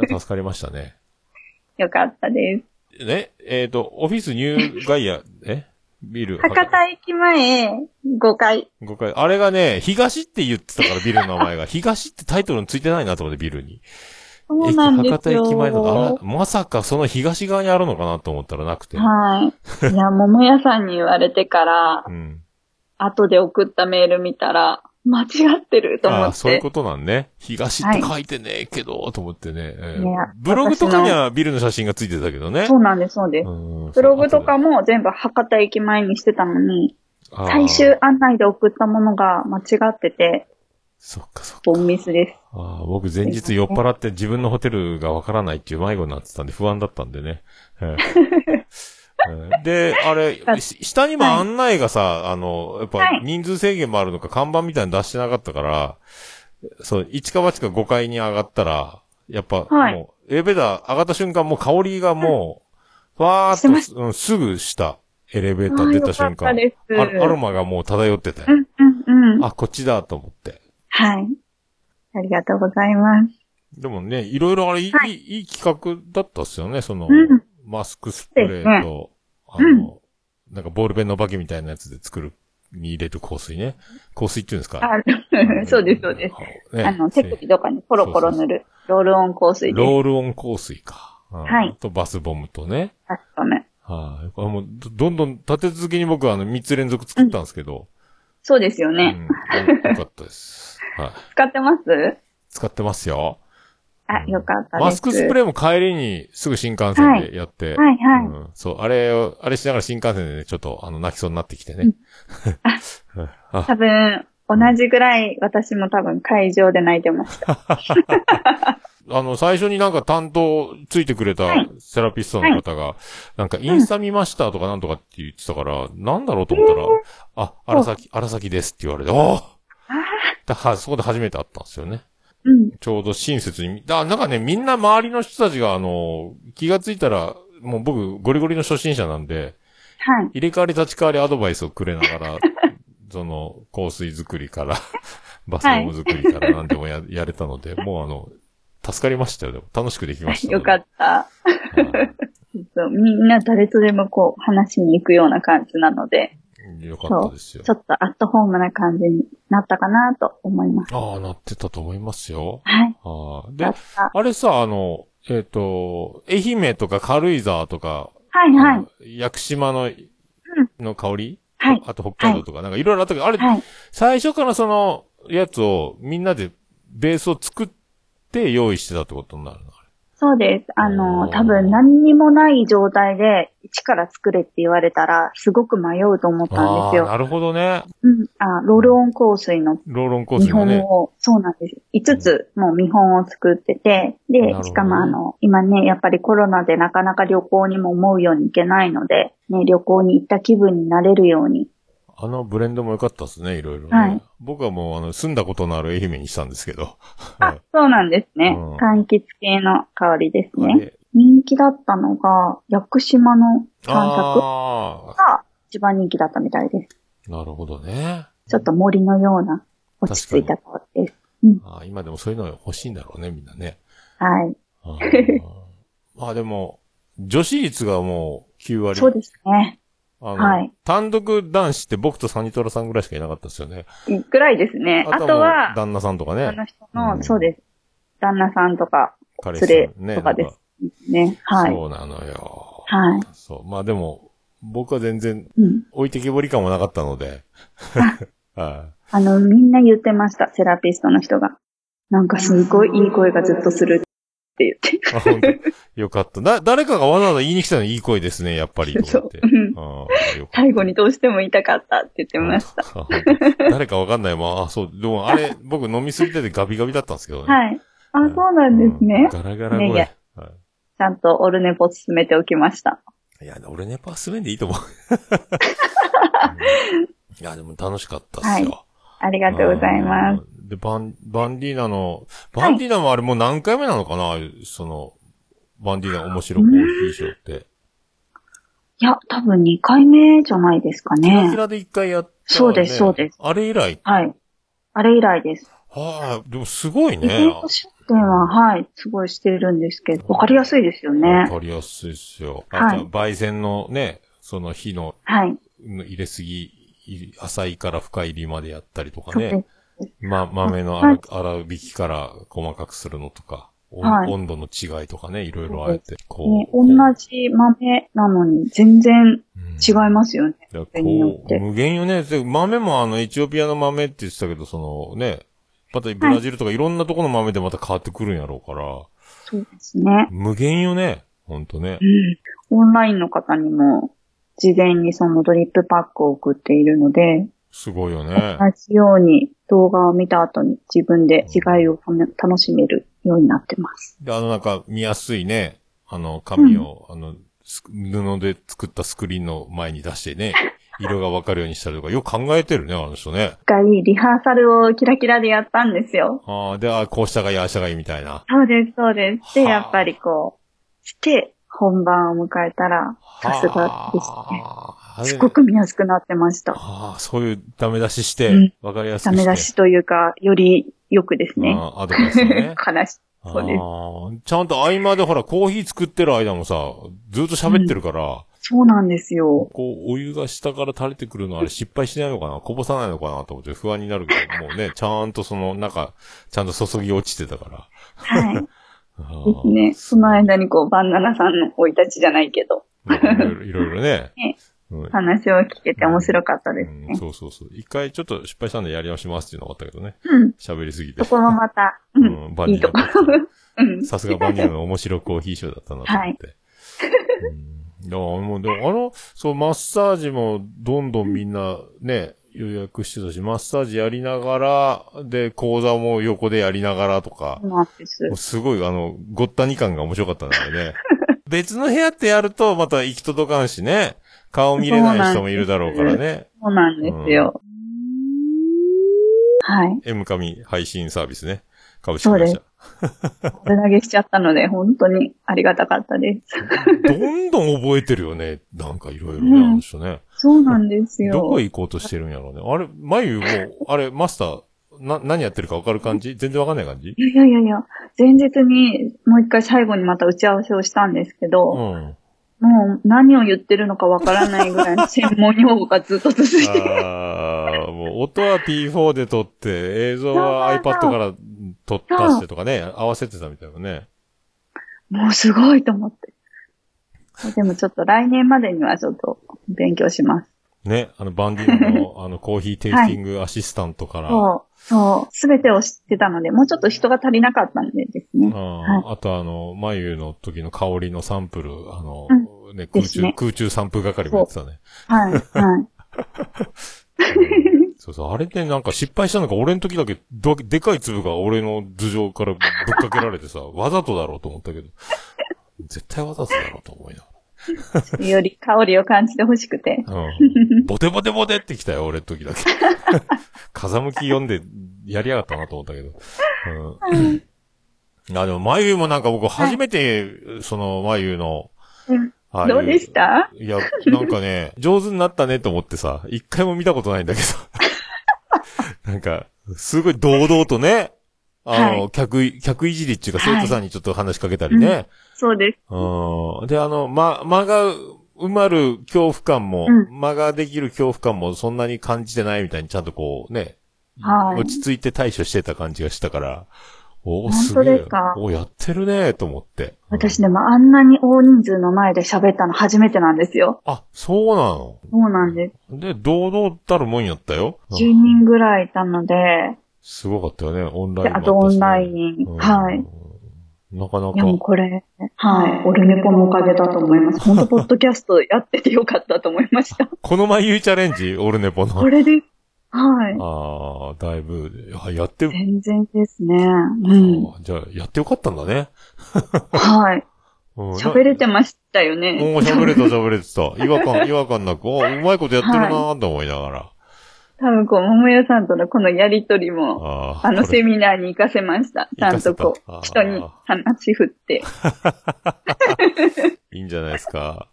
助かりましたね。よかったです。ね、えっ、と、オフィスニューガイア、え？ビル。博多駅前5階。5階。あれがね、東って言ってたから、ビルの名前が。東ってタイトルについてないなと思って、ビルに。そうなんですよ。駅、博多駅前だと、あら、まさかその東側にあるのかなと思ったらなくて。はい。いや、桃屋さんに言われてから、うん。後で送ったメール見たら、間違ってると思って。ああ、そういうことなんね。東って書いてねえけど、と思ってね。えーブログとかにはビルの写真がついてたけどね。そうなんです、そうです。うんブログとかも全部博多駅前にしてたのに、最終案内で送ったものが間違ってて、そっかそっか。ボンミスです。ああ僕前日酔っ払って自分のホテルがわからないっていう迷子になってたんで不安だったんでね。ええええ で、あれ、し下にも案内がさ、あの、やっぱはい。人数制限もあるのか看板みたいに出してなかったから、そう、一か八か5階に上がったら、やっぱ、はい。もう、エレベーター上がった瞬間もう香りがもう、わしてましーっと、うん、すぐ下、エレベーター出た瞬間、アアロマがもう漂ってて、うん、うん、うん。あ、こっちだと思って。はい。ありがとうございます。でもね、いろいろあれ、いい、はい。いいい企画だったっすよね、その、うんマスクスプレーと、あの、なんかボールペンのお化けみたいなやつで作る、に入れる香水ね。香水っていうんですか？あ、そうです、そうです。ねあの、手首とかにポロポロ塗る、ロールオン香水です。ロールオン香水か。うんはいと、バスボムとね。確かね。はい、これもう、どどんどん立て続けに僕はあの、3つ連続作ったんですけど。そうですようん。ね。よよかったです。はい。使ってます？使ってますよ。あ、よかったです。マスクスプレーも帰りにすぐ新幹線でやって。はいはい。うん。そう、あれを、あれしながら新幹線でね、ちょっと、あの、泣きそうになってきてね。あ。多分、同じぐらい私も多分会場で泣いてました。あの、最初になんか担当ついてくれたはい。セラピストの方が、なんかインスタ見ましたとかなんとかって言ってたから、なんだろうと思ったら、あ、荒崎、荒崎ですって言われて、ああだはそこで初めて会ったんですよね。うん。ちょうど親切に。だなんかね、みんな周りの人たちが、あの、気がついたら、もう僕、ゴリゴリの初心者なんで、はい。入れ替わり立ち替わりアドバイスをくれながら、その、香水作りから、バスボム作りから何でもや、やれたので、もうあの、助かりましたよ。でも楽しくできました。よかった。はいそうみんな誰とでもこう話に行くような感じなので、よかったですよち。ょっとアットホームな感じになったかなと思います。ああ、なってたと思いますよ。はい。ああで。あれさ、あの、えっ、と、愛媛とか軽井沢とか、はいはい。屋久島の、の香り？はいあと北海道とか、なんかいろいろあったけど、あれ、はい。最初からそのやつをみんなでベースを作って用意してたってことになるの？そうです。あおの、ー多分何にもない状態で一から作れって言われたらすごく迷うと思ったんですよ。なるほどね。うん。あ、ロールオン香水のローロンコー見スのね。本を、そうなんです。5つもう見本を作ってて、でしかもあの、今ね、やっぱりコロナでなかなか旅行にも思うように行けないので、ね、旅行に行った気分になれるように。あのブレンドも良かったですね、いろいろね。はい僕はもう、あの、住んだことのある愛媛にしたんですけど。あ、そうなんですねうん。柑橘系の香りですね。人気だったのが、屋久島の散策あが一番人気だったみたいです。あ、なるほどね。ちょっと森のような落ち着いた香りです。ああ今でもそういうの欲しいんだろうね、みんなね。はい。あーまあでも、女子率がもう9割。そうですね。あの、はい単独男子って僕とサニトラさんぐらいしかいなかったですよね。ぐらいですね。あとは、旦那さんとかね。あの人の、うんそうです。旦那さんとか、彼氏ね。とかですね。はい。そうなのよ。はい。そう。まあでも、僕は全然うん。置いてけぼり感もなかったので。はあの、みんな言ってました、セラピストの人が。なんかすごいいい声がずっとするって言って。よかった。だ、誰かがわざわざ言いに来たのいい声ですね、やっぱり。そう最後にどうしても言いたかったって言ってました。誰かわかんない。まあ、あそう。でも、あれ、僕飲みすぎててガビガビだったんですけどね。はい。あ、そうなんですね。ガラガラ声。ちゃんとオルネポ進めておきました。い、いや、俺ネパスメンでいいと思う。いや、でも楽しかったっすよ。ありがとうございます。す。で、バン、バンディーナの、バンディーナもあれもう何回目なのかな、その、バンディーナ面白コーヒーショーって。いや、多分2回目じゃないですかキラキね。ラで1回やった、ね。そうですそうですあれ以来？はい。あれ以来です。はい、でもすごいイね。ベント出店は、はい、すごいしてるんですけど、わかりやすいですよねわ。かりやすいですよ。はい焙煎のね、その火のはい。入れすぎ、い浅いから深い入りまでやったりとかそうでね。ま、豆のはい粗粗挽きから細かくするのとか、おはい温度の違いとかね、いろいろあえて、こう。ね、同じ豆なのに全然違いますよね。だからそれによっこう、て無限よね。で豆もあの、エチオピアの豆って言ってたけど、そのね、またブラジルとかいろんなところの豆でまた変わってくるんやろうから、そうですね。無限よね。ほんとねう。ん。オンラインの方にも、事前にそのドリップパックを送っているので、すごいよね。同じように動画を見た後に自分で違いを楽しめるようになってます。で、あのなんか見やすいね、あの紙を、あの、す布で作ったスクリーンの前に出してね、色がわかるようにしたりとか、よく考えてるね、あの人ね。一回リハーサルをキラキラでやったんですよ。ああ、で、あこうしたがいい、ああしたがいいみたいな。そうです、そうです。で、はあやっぱりこう、して、本番を迎えたら、さすがでしたね。はあすごく見やすくなってました。ああ、そういうダメ出ししうんて、わかりやすく。ダメ出しというか、よりよくですね。ああアドバイスをね。話し、そうですちゃんと合間でほら、コーヒー作ってる間もさ、ずっと喋ってるから、そうなんですよ。こう、お湯が下から垂れてくるのあれ失敗しないのかな？こぼさないのかなと思って不安になるけど、もうね、ちゃんとその中、ちゃんと注ぎ落ちてたから。はい。であすね。その間にこう、バンナナさんの生い立ちじゃないけど、ー いろいろねね。うん話を聞けて面白かったですうんね。そうそうそう。一回ちょっと失敗したんでやり直しますっていうのがあったけどね。うん。喋りすぎてそ。こもまた、ううんん、バニラいいところ。うん。さすがバニラの面白コーヒーショーだったなと思って。うん、いや、もう、でもあの、そう、マッサージもどんどんみんなね、予約してたし、マッサージやりながら、で、講座も横でやりながらとかす。すごい、あの、ごったに感が面白かったんだよね。別の部屋ってやると、また行き届かんしね、顔見れない人もいるだろうからね。そうなんですよ。はい。M 神配信サービスね。株式会社。これだけしちゃったので、本当にありがたかったです。どんどん覚えてるよね。なんかいろいろね、うんあの人ね。そうなんですよ。どこ行こうとしてるんやろうね。あれ、眉もう、あれ、マスター、な、何やってるかわかる感じ？全然わかんない感じ？いやいやいや、前日にもう一回最後にまた打ち合わせをしたんですけど、うん。もう何を言ってるのかわからないぐらいの専門用語がずっと続いて、ああ、もう音は P4 で撮って、映像は iPad から撮ったしてとかね、合わせてたみたいなね。もうすごいと思って。でもちょっと来年までにはちょっと勉強します。ね、あの、バンディーノの、あの、コーヒーテイスティングアシスタントから、そう、そう、すべてを知ってたので、もうちょっと人が足りなかったんでですね。あはい。ーあとあの、眉の時の香りのサンプル、あの、ね、空中、ね。空中散布係もやってたね。はい、はい。そうそう、あれでなんか失敗したのか、俺の時だけど、でかい粒が俺の頭上からぶっかけられてさ、わざとだろうと思ったけど、絶対わざとだろうと思いな より香りを感じてほしくて。うん。ボテボテボテってきたよ、俺の時だけ。風向き読んでやりやがったなと思ったけど。うん。あ、でも、眉もなんか僕初めて、その眉の、うんああいどうでした？いや、なんかね、上手になったねと思ってさ、一回も見たことないんだけど。なんか、すごい堂々とね、あの、は客い、客いじりっていうか、はい生徒さんにちょっと話しかけたりね。そうです。うん。で、あの、ま、間が埋まる恐怖感も、う間ができる恐怖感もそんなに感じてないみたいにちゃんとこうね、はい落ち着いて対処してた感じがしたから、おお、本すげえ当ですか？おやってるねと思って。私でもあんなに大人数の前で喋ったの初めてなんですよ。あ、そうなの？そうなんです。で、堂々たるもんやったよ。10人ぐらいいたので、すごかったよね、オンライで、ンもあとオンライン。うんはい。なかないやもうか、これ、はい。オルネポのおかげだと思います。本当ポッドキャストやっててよかったと思いました。この前ゆいチャレンジ、オルネポの。これで、はい。ああ、だいぶ、あやって、全然ですね。うん。あじゃあ、やってよかったんだね。はい。うん喋れてましたよおね。ー喋れた喋れてた。違和感、違和感なく、おうまいことやってるなーと思いながら。多分こう、桃代さんとのこのやりとりも、あのセミナーに活かせました。ちゃんとこう、人たに話振って。いいんじゃないですか。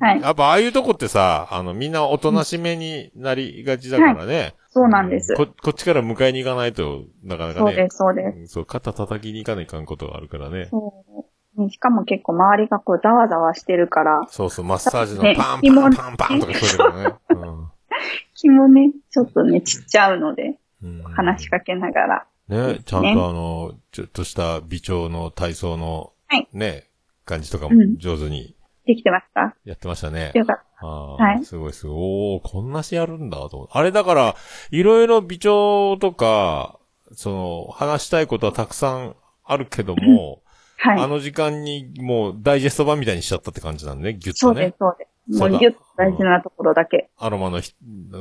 はい。やっぱああいうとこってさ、あの、みんなおとなしめになりがちだからね。そうなんです。こ、こっちから迎えに行かないと、なかなかね。そうです、そうです。うんそう、肩叩きに行かないかんことがあるからね。そう。ねしかも結構周りがこう、ざわざわしてるから、そうそう、マッサージのねパン紐パンパンパンとか聞こえるからね。気もね、ちょっとね、ちっちゃうので、話しかけながら。ね、ちゃんとあの、ちょっとした微調の体操のはい、ね、感じとかもうん上手にできてますか？やってましたね。よかっああ、はいすごいすごい。おおこんなしやるんだと思って。あれだから、いろいろ微調とか、その、話したいことはたくさんあるけども、た。はい。あの時間にもうダイジェスト版みたいにしちゃったって感じなんでね、ギュッとねそうです、。そうです。もうギュッと大事なところだけ。アロマのひ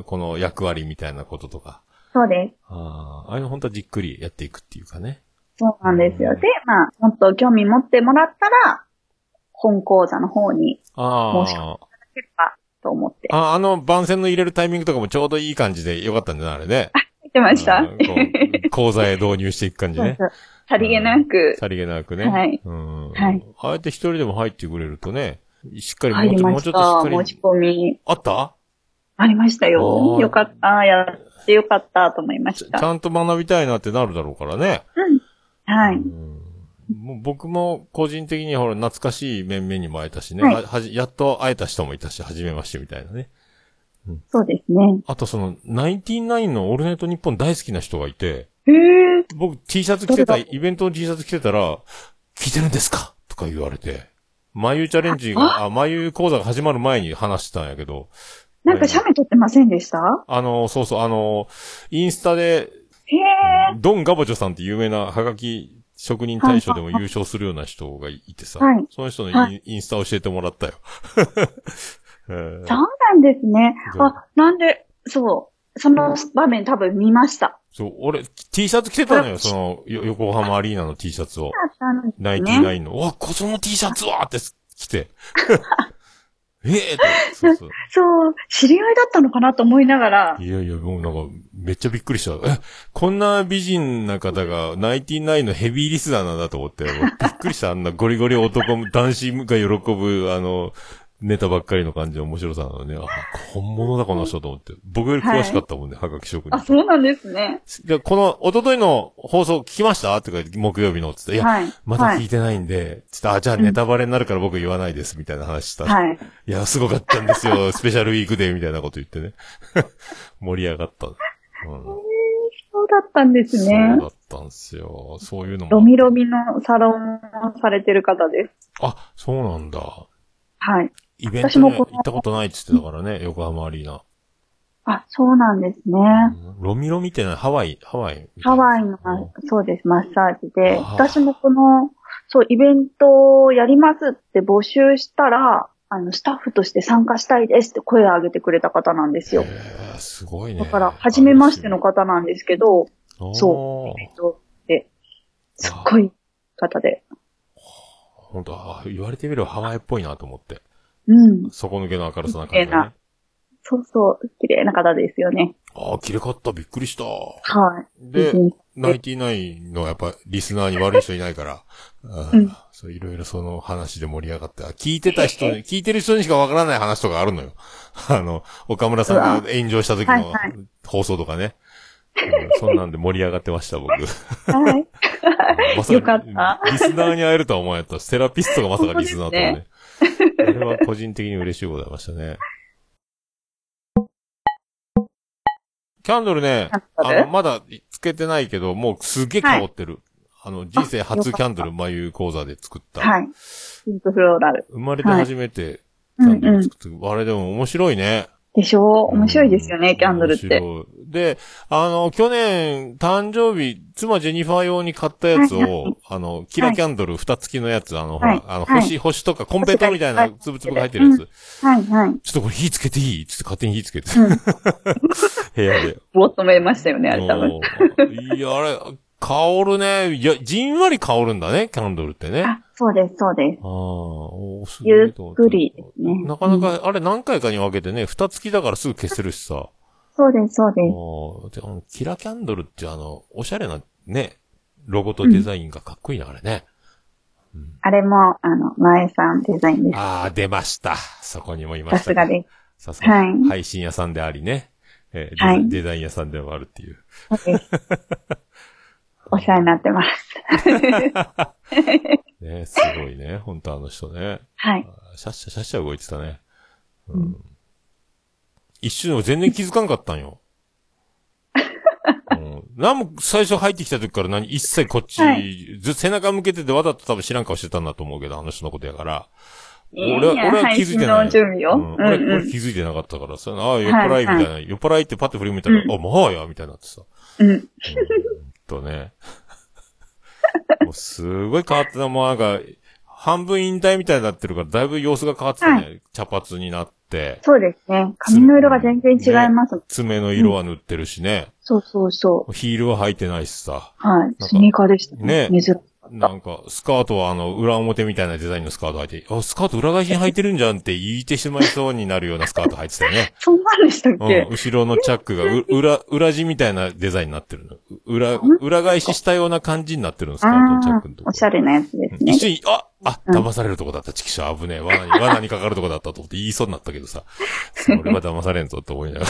この役割みたいなこととか。そうです。ああ、ああいうの本当はじっくりやっていくっていうかね。そうなんですよ。うんで、まあ、もっと興味持ってもらったら、本講座の方にあもしあ。行ければと思って。あ、あの番線の入れるタイミングとかもちょうどいい感じでよかったんじゃないあれね。見てました？講座へ導入していく感じね。そうそうさりげなく、さりげなくね。はいうん。はいあえて一人でも入ってくれるとね、しっかりもうちょもました。うちょっとしっかり。申し込み。あった？ありましたあよ。ーよかった。やってよかったと思いまちした。ちゃんと学びたいなってなるだろうからね。はい。うんもう僕も個人的にほら懐かしい面々にも会えたしね、はいははじやっと会えた人もいたし、初めましてみたいなね。そうですね。あとその、ナインティナインのオールナイトニッポン大好きな人がいて、へえ。僕 T シャツ着てた、誰イベントの T シャツ着てたら、聞いてるんですか？とか言われて、眉チャレンジが、あ、眉講座が始まる前に話してたんやけど、なんか写メ撮ってませんでした？あの、そうそう、あの、インスタで、へえ。ドンガバジョさんって有名なハガキ職人大賞でも優勝するような人がいてさ、はいその人のイン,、はインスタ教えてもらったよ。えーそうなんですね。あ、なんで、そう。その場面多分見ました。そう、俺、T シャツ着てたのよ、その、よ横浜アリーナの T シャツを。ナインティナインの、うわ、こその T シャツはって着て。ええと、そうそう。そう、知り合いだったのかなと思いながら、いやいや、もうなんか、めっちゃびっくりした。え、こんな美人な方が、ナインティナインのヘビーリスナーなんだと思って、びっくりした。あんなゴリゴリ男、男子が喜ぶ、あの、ネタばっかりの感じの面白さなのね。あ、本物だこの人と思って。僕より詳しかったもんね、はがき職人。あ、そうなんですね。で、この、一昨日の放送聞きましたってか、木曜日の、つって。いや、はい。まだはい聞いてないんで、つって、あ、じゃあネタバレになるから僕言わないです、みたいな話した。はい。いや、すごかったんですよ、スペシャルウィークで、みたいなこと言ってね。盛り上がった。うん。そうだったんですそうねだ。ったんですよ。そういうのも。ロミロミのサロンをされてる方です。あ、そうなんだ。はい。イベント行ったことないって言ってたからね、横浜アリーナ。あ、そうなんですね。うんロミロミってのはハワイ、ハワイ。ハワイのうん、そうです、マッサージで、私もこの、そう、イベントをやりますって募集したら、あの、スタッフとして参加したいですって声を上げてくれた方なんですよ。すごいね。だから、初めましての方なんですけど、そそう、イベントで、すっごい方で。本当あ言われてみればハワイっぽいなと思って。うん。底抜けの明るさな感じがね。そうそう、綺麗な方ですよね。ああ、綺麗かった。びっくりした。はい。でうん、ナインティナインのやっぱリスナーに悪い人いないから、あうんそういろいろその話で盛り上がって、あ聞いてた人に、聞いてる人にしかわからない話とかあるのよ。あの、岡村さんが炎上した時の放送とかね。うんそんなんで盛り上がってました、僕。はい。まさよかったリスナーに会えるとは思わなかった。セラピストがまさかリスナーとはね。あれは個人的に嬉しいございましたね。キャンドルね、あの、まだつけてないけど、もうすげえ香ってる。あの、人生初キャンドル眉講座で作った。はい。ピンクフローラル。生まれて初めてキうんうんャンドル。作って、あれでも面白いね。でしょう面白いですよね、キャンドルって。面白いで、あの、去年、誕生日、妻ジェニファー用に買ったやつを、あの、キラキャンドル蓋付きのやつ、あの、ほはいら、あの、はい星、星とかコンペイトみたいはないつぶつぶが入ってるやつ。はい、はい。ちょっとこれ火つけていい？つって勝手に火つけて。うん 部屋で。ぼーっとめましたよね、あれ多分。いや、あれ、香るね。いや、じんわり香るんだね、キャンドルってね。ああ、そうです、そうです。あー、おーすゆっくりですね。なかなか、あれ何回かに分けてね、蓋付きだからすぐ消せるしさ。そうです、そうです。であのキラキャンドルってあの、おしゃれなね、ロゴとデザインがかっこいいな、あれね。あれも、あの、前さんデザインです。ああ、出ました。そこにもいまさした。すがです。さすが。はい配信屋さんでありね。えーデザはいデザイン屋さんでもあるっていう。そうです。お世話になってます。ね、すごいね。本当あの人ね。はい。シャッシャシャッシャ動いてたね。うん。一瞬でも全然気づかんかったんよ。うん。なんも最初入ってきた時から何一切こっち、はず背中向けててわざと多分知らん顔してたんだと思うけど、あの人のことやから。俺は、俺は気づいてない。うん、俺、俺気づいてなかったからさ、ああ、酔っ払いみたいな、酔っ払いってパッと振り向いたら、うんあ、もうや、みたいになってさ。うん。うんとね。もうすごい変わってた。もうなんか、半分引退みたいになってるから、だいぶ様子が変わってたね。は茶髪になって、そうですね。髪の色が全然違います。爪の色は塗ってるしね。そうそうそヒールは履いてないしさ。う。はい。かスニーカーでしたね珍しかった。なんか、スカートはあの、裏表みたいなデザインのスカート履いて、あ、スカート裏返しに履いてるんじゃんって言いてしまいそうになるようなスカート履いてたよね。そんなんでしたっうんけ、後ろのチャックが、う裏、裏地みたいなデザインになってるの。裏、裏返ししたような感じになってるの、スカートのチャッああクのと、こおしゃれなやつですね。一瞬、あ、あ、うん騙されるとこだった、チキショー危ねえ。罠に、罠にかかるとこだったと思って言いそうになったけどさ。それは騙されんぞって思いなが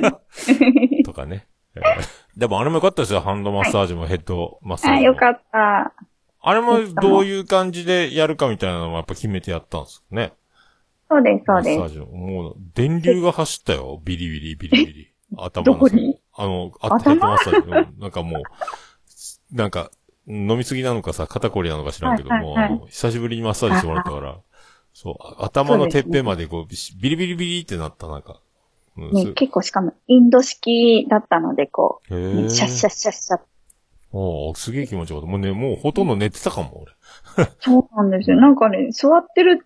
ら。とかね。えーでもあれもよかったですよ。ハンドマッサージもヘッドマッサージも。あ、よかった。あれもどういう感じでやるかみたいなのもやっぱ決めてやったんですよね。そうです、そうです。マッサージの。もう、電流が走ったよ。ビリビリ、ビリビリ。頭の。どこに？あの、あったヘッドマッサージ。うん なんかもう、なんか、飲みすぎなのかさ、肩こりなのか知らんけども、はいはいはいあの久しぶりにマッサージしてもらったから、そう、あ頭のてっぺんまでこう、ビリビリビリってなった、なんか。うんね、結構しかもインド式だったので、こへう、ーシャッシャッシャッシャッ。おーすげえ気持ちよかった。もうね、もうほとんど寝てたかも、俺。そうなんですよ。なんかね、座ってる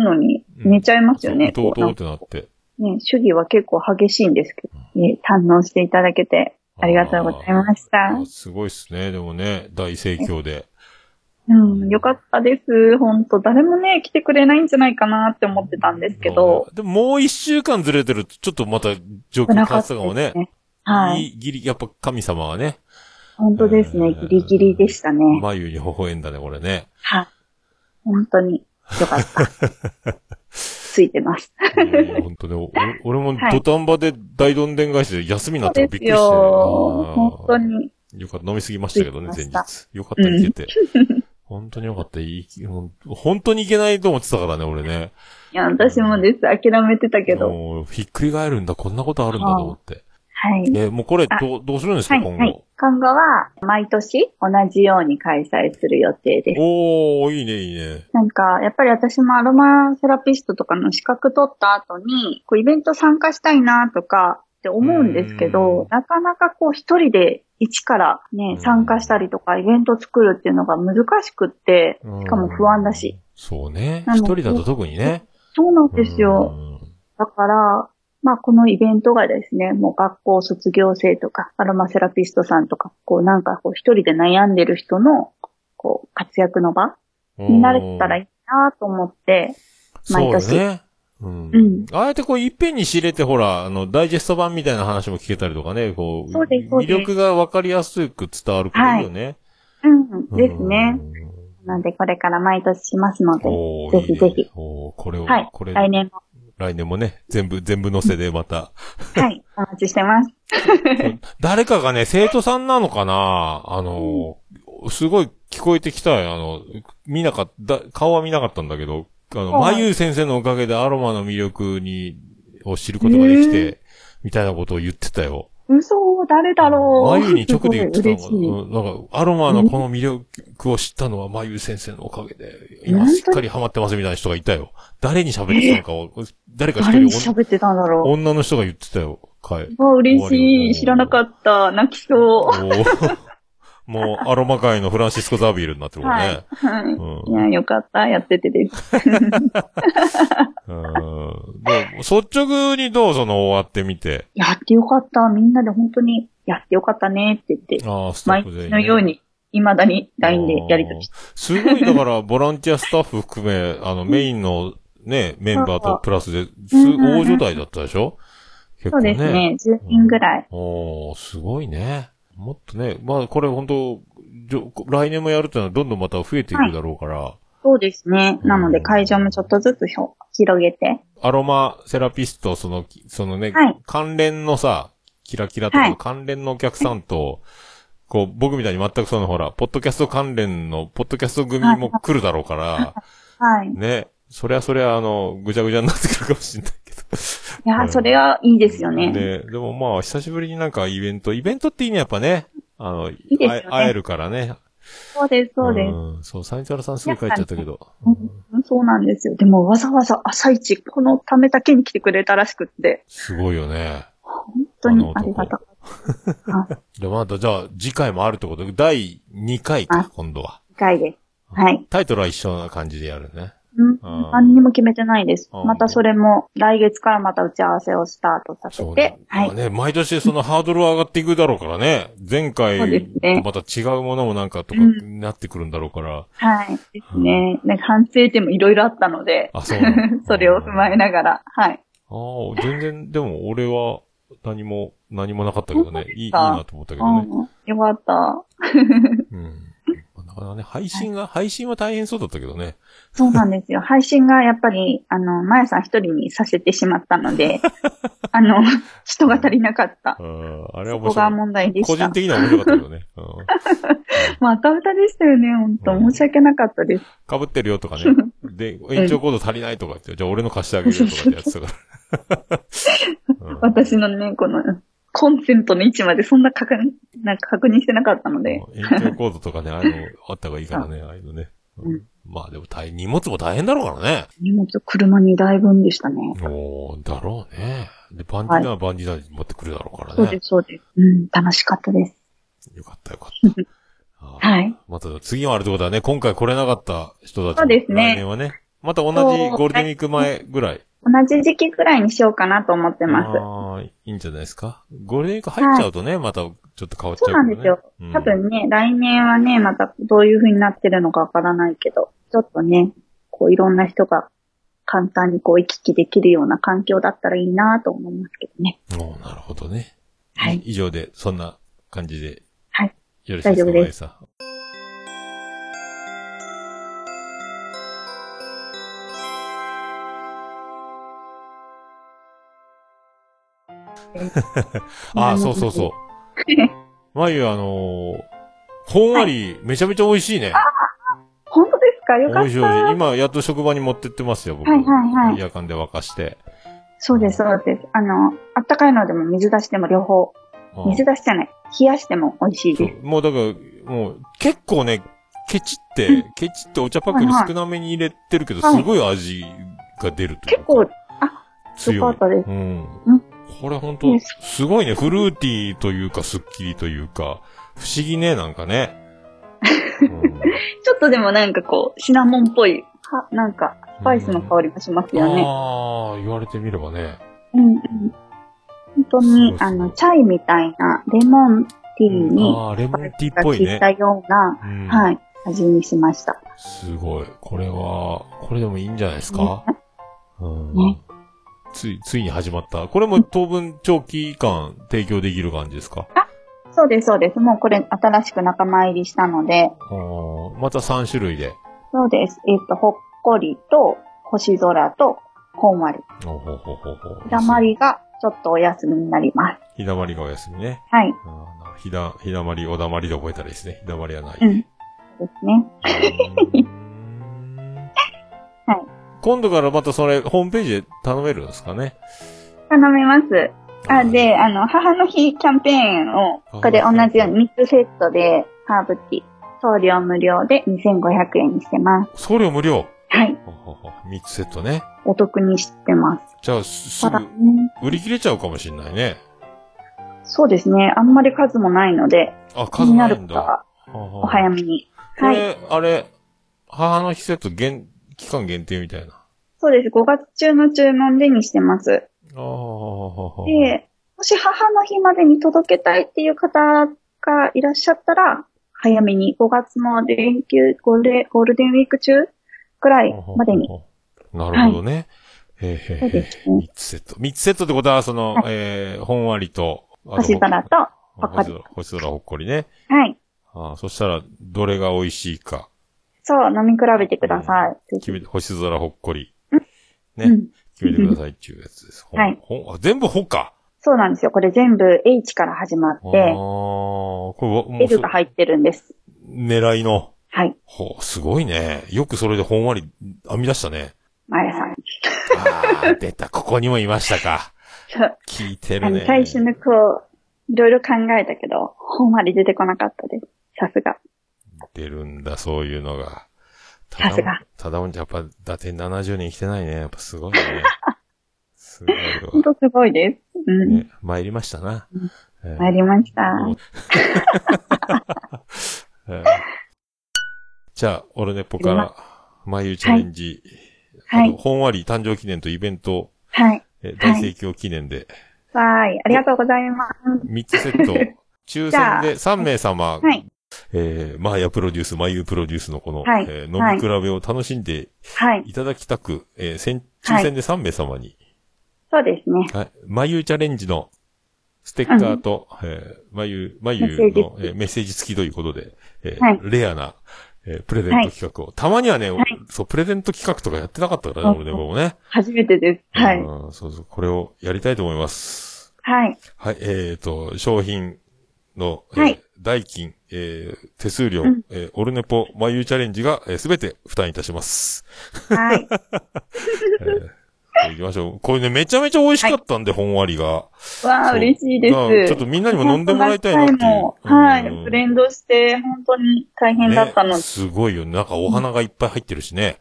のに寝ちゃいますよね。とうことうってなって。ね、主義は結構激しいんですけど、ね、堪能していただけてありがとうございましたあ。すごいっすね。でもね、大盛況で。うん、よかったです。本当誰もね、来てくれないんじゃないかなって思ってたんですけど、でももう一週間ずれてると、ちょっとまた状況変わってたかもね。はい。ギリ、やっぱ神様はね、本当ですね。ギリギリでしたね。眉に微笑んだね、これね。はい。本当によかった。ついてます。うん本当ね、お 俺もはい土壇場で大どんでん返しで休みになったらびっくりして。本当に。よかった。飲みすぎましたけどね、前日。よかった、行けて。本当によかった。いい本当にいけないと思ってたからね、俺ね。いや、私もです。諦めてたけど。もう、ひっくり返るんだ、こんなことあるんだと思って。はい。え、もうこれ、どう、どうするんですか、はい、今はい後。。今後は、毎年同じように開催する予定です。おー、いいね、いいね。なんか、やっぱり私もアロマセラピストとかの資格取った後に、こうイベント参加したいなとかって思うんですけうんど、なかなかこう一人で一からうん、ね参加したりとかイベント作るっていうのが難しくって、うんしかも不安だし。そうね。一人だと特にね。そうなんですよ。うんだから、まあこのイベントがですね、もう学校卒業生とか、アロマセラピストさんとか、こうなんかこう一人で悩んでる人の、こう活躍の場になれたらいいなと思って、毎年そうね。うん。うんああやってこう、いっぺんに仕入れて、ほら、あの、ダイジェスト版みたいな話も聞けたりとかね、こう、そうですそう魅です力がわかりやすく伝わるからいいよね。うん、ですね。なのでこれから毎年しますので、ぜひぜひ。おーこれを、はいこれ、来年も、来年もね、全部、全部載せでまた。はい、お待ちしてます。誰かがね、生徒さんなのかな？あの、すごい聞こえてきたよ。あの、見なかった、顔は見なかったんだけど、あの、はいまゆう先生のおかげでアロマの魅力に、を知ることができて、みたいなことを言ってたよ。嘘、誰だろう。まゆに直で言ってたのかなうんなんか、アロマのこの魅力を知ったのはまゆう先生のおかげで、今しっかりハマってますみたいな人がいたよ。誰に喋ってたのかを、誰か一人喋ってたんだろう。女の人が言ってたよ。かい。わ、嬉しい。知らなかった。泣きそう。もう、アロマ界のフランシスコ・ザビールになってるからね。はい。うんいや、よかった。やっててです。うん。でも率直にどうその終わってみて？やってよかった。みんなで本当にやってよかったねって言って、ああ、スタッ毎フで、日のように、未だに LINE でやりとりして。すごい、だから、ボランティアスタッフ含め、あの、メインのね、メンバーとプラスで、大所帯だったでしょ？結構そうですね。10人ぐらい。おー、すごいね。もっとね、まあ、これ本当来年もやるってのはどんどんまた増えていくだろうから、そうですね。なので会場もちょっとずつ広げて。アロマセラピスト、その、そのね、はい。関連のさ、キラキラとかはい。関連のお客さんと、こう、僕みたいに全くそのほら、ポッドキャスト関連の、ポッドキャスト組も来るだろうから、はい。い。ね、そりゃそりゃあの、ぐちゃぐちゃになってくるかもしれないけど。や、それはいいですよね。で、でもまあ、久しぶりになんかイベント、イベントって意味やっぱね、あの、いですよね会えるからね。そうです、そうです。んそう、サニタラさんすぐ帰っちゃったけど。うん、そうなんですよ。でもわざわざ朝一、このためだけに来てくれたらしくって、すごいよね。本当にありがたかった。はい。で、またじゃあ、次回もあるってこと？で、第2回かあ、今度は。一回です。はい。タイトルは一緒な感じでやるね。何にも決めてないです。またそれも来月からまた打ち合わせをスタートさせてね。。はい。まあね、毎年そのハードルは上がっていくだろうからね。前回そうですねとまた違うものもなんかとかうんなってくるんだろうから。はい。ですね。なんか反省点もいろいろあったので、あ、そう それを踏まえながら、はい。ああ、全然、でも俺は何も、何もなかったけどね。いい、いいかなと思ったけどね。うん。よかった。うん。なかなかね、配信が、配信は大変そうだったけどね。そうなんですよ。配信がやっぱり、あの、まやさん一人にさせてしまったので、あの、人が足りなかった。うん、あれはそこが。問題でした。個人的には面白かったけどね。うん。まあ、赤歌でしたよね、本当申し訳なかったです。被ってるよとかね。で、延長コード足りないとか言って、じゃあ俺の貸してあげるよとかってやってたから。うん私のね、この、コンセントの位置までそんな確認、なんか確認してなかったので。延長コードとかね、ああいうの あった方がいいからね、ああいうのね。うんうんまあでも大変、荷物も大変だろうからね。荷物車2台分でしたね。おー、だろうね。で、バンディナーはバンディナーに持ってくるだろうからねそうで。す、そうです。うん、楽しかったです。よかったよかった。はい。また次もあるってことはね、今回来れなかった人たちもそうですね来年はね。また同じゴールデンウィーク前ぐらい。同じ時期くらいにしようかなと思ってます。ああ、いいんじゃないですか？ゴールデンウィーク入っちゃうとね、またちょっと変わっちゃそううからね。なんですよ。うん多分ね、来年はね、またどういう風になってるのかわからないけど、ちょっとね、こういろんな人が簡単にこう行き来できるような環境だったらいいなと思いますけどね。おーなるほどね。はい以上で、そんな感じで。はい。よろしいですか大丈夫ですあ あ、そうそうそう。まゆ、あのー、ほんわり、めちゃめちゃ美味しいね。本当ですか？よかっ美味しい美味しい。た。今、やっと職場に持ってってますよ、僕。はいはいはい夜間で沸かして。そうです、そうです。あの、あったかいのでも水出しても両方、うん水出しじゃない、冷やしても美味しいです。もうだから、もう、結構ね、ケチって、ケチってお茶パックに少なめに入れてるけど、はいすごい味が出るというか。結構、あ、強かったですうん。うんこれ本当ですすごいね。フルーティーというか、スッキリというか、不思議ね、なんかね。うんちょっとでもなんかこう、シナモンっぽい、は、なんか、スパイスの香りがしますよね。ああ、言われてみればね。うんうん。本当にそう、そうあの、チャイみたいな、レモンティーに、ああ、レモンティーっぽいねた。ような、うんはい、味にしました。すごい。これは、これでもいいんじゃないですか、うんねつい、ついに始まった。これも当分長期間提供できる感じですか？そうです、そうです。もうこれ新しく仲間入りしたので、また3種類で。そうです。えっ、と、ほっこりと、星空と、ほんわり。ほうほうほうほうほうひだまりがちょっとお休みになります。ひだまりがお休みね。はい。ひだ、ひだまり、おだまりで覚えたらいいですね。ひだまりはない。うん。ですね。今度からまたそれ、ホームページで頼めるんですかね？頼めます。あ、で、あの、母の日キャンペーンを、これ同じように3つセットで、ハーブティー、送料無料で2500円にしてます。送料無料？はい。ほうほうほう3つセットね。お得にしてます。じゃあ、すぐね、売り切れちゃうかもしれないね。そうですね。あんまり数もないので、あ、気にないる数なんだ。方はおお早めに。はい。これ、あれ、母の日セット限、期間限定みたいな？そうです。5月中の注文でにしてます。ああ。で、もし母の日までに届けたいっていう方がいらっしゃったら、早めに5月の連休、ゴールデンゴールデンウィーク中くらいまでに。なるほどね。へーへーそうへですねー三つセット。三つセットってことは、その、はいえー、ほんわりと、星空と、ほっこり星空、ほっこりね。はい。ああ、そしたら、どれが美味しいか、そう、飲み比べてください。ぜひ決めて、星空ほっこり。うねん。決めてくださいっていうやつです。はいほんあ全部ほか。そうなんですよ。これ全部 H から始まっああ、て、これわ、もう L が入ってるんです。狙いの。はい。ほう、すごいね。よくそれでほんわり編み出したね。マヤさん。ああ、出た。ここにもいましたか。そう。聞いてるね。最初のこう、いろいろ考えたけど、ほんまり出てこなかったです。さすが。出るんだ、そういうのが。さすが。ただもんじゃ、やっぱ、だって70年生きてないね。やっぱすごいね。すごいほんとすごいです。う。ん。ね、参りましたな。えー参りました。じゃあ、オルネポから、眉チャレンジ、はいあとほんわり誕生記念とイベント、はい。えー大盛況記念で、わーい。ありがとうございます。3つセット、抽選で3名様、はい。えー、マーヤプロデュース、マユプロデュースのこの、はいえー飲み比べを楽しんではい。いただきたく、えー、先はい抽選で3名様に、そうですね。はい、マユチャレンジのステッカーと、えー、マユ、マユージの、えーメッセージ付きということで、えーはいレアな、えープレゼント企画を。たまにはね、そう、プレゼント企画とかやってなかったからね、俺ね、僕もね。初めてです。はい。うんそうそう、これをやりたいと思います。はい。はい、えっ、と、商品の、えーはい代金、えー手数料、うんえーオルネポ、マユーチャレンジが、えすべて負担いたします。はい。えー行きましょう。これね、めちゃめちゃ美味しかったんで、ほんわりが。わそあ、う嬉しいでまあちょっす。とみんなにも飲んでもらいたいなっていう。もはい。うんブレンドして、本当に大変だったのね、で。すごいよ。なんかお花がいっぱい入ってるしね。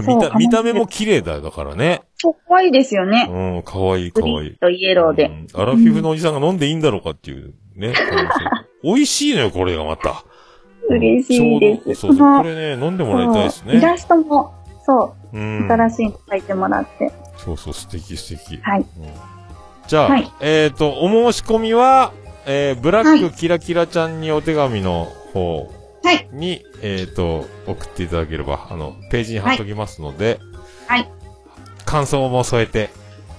ん見た、見た目も綺麗だよ、だからね。そう可愛いですよね。うん、かわいいかわいい。とイエローで。うんアラフィフのおじさんが飲んでいいんだろうかっていうね。美味しいのよ、これがまた。嬉しいです。そうそう、これね、飲んでもらいたいですね。イラストも、そうう、ん。新しいの書いてもらって。そうそう、素敵素敵。はい。うんじゃあ、はいえっ、と、お申し込みは、えー、ブラックキラキラちゃんにお手紙の方はい。に、えっ、と、送っていただければ、あの、ページに貼っときますので、はい。感想も添えて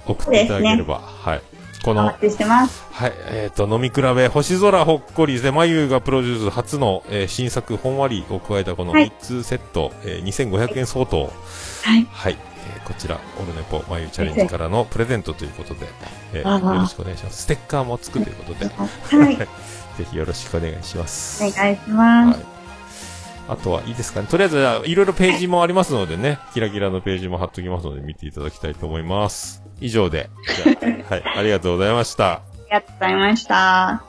送っていただければ、はい。この。はい、えっ、と、飲み比べ、星空ほっこりで、まゆがプロデュース初の、えー新作、ほんわりを加えたこのはい3つセット、えー2500円相当、はい。はい、えーこちら、オルネポ、まゆチャレンジからのプレゼントということで、えーよろしくお願いします。ステッカーもつくということで、はい。ぜひよろしくお願いします。お願いします。はい。あとはいいですかね。とりあえず、いろいろページもありますのでね、キラキラのページも貼っときますので、見ていただきたいと思います。以上で、はい、ありがとうございました。ありがとうございました。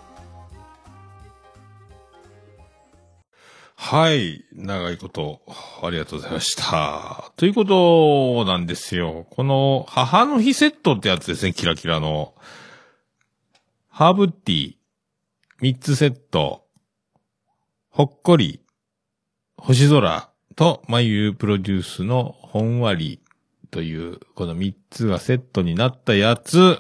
はい。長いこと、ありがとうございました。ということなんですよ。この、母の日セットってやつですね、キラキラの。ハーブティー、3つセット、ほっこり、星空と、まゆプロデュースのほんわりという、この3つがセットになったやつ、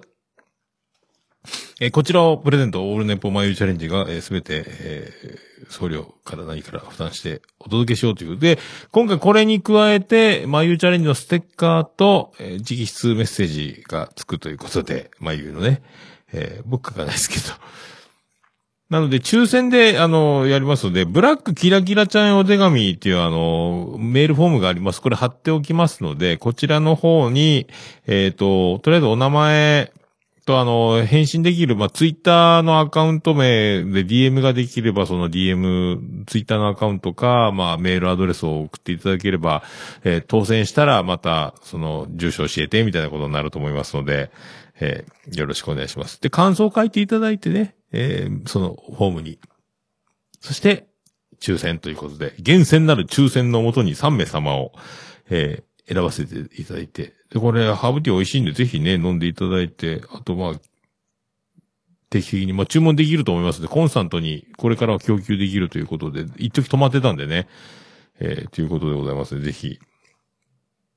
えこちらをプレゼント、オールネポマユチャレンジがすべ、て、えー送料から何から負担してお届けしようというで、今回これに加えて、マユチャレンジのステッカーと、えー直筆メッセージがつくということで、マユのね、えー僕書かないですけど。なので、抽選で、あの、やりますので、ブラックキラキラちゃんお手紙っていう、あの、メールフォームがあります。これ貼っておきますので、こちらの方に、えっ、と、とりあえずお名前と、あの、返信できる、まあ、ツイッターのアカウント名で DM ができれば、その DM、ツイッターのアカウントか、まあ、メールアドレスを送っていただければ、えー当選したら、また、その、住所教えて、みたいなことになると思いますので、えーよろしくお願いします。で、感想を書いていただいてね、えーその、フォームに。そして、抽選ということで、厳選なる抽選のもとに3名様を、えー選ばせていただいて。で、これ、ハーブティー美味しいんで、ぜひね、飲んでいただいて、あと、まあ、定期的に、まあ、注文できると思いますので、コンスタントに、これからは供給できるということで、一時止まってたんでね、えーということでございますので、ぜひ、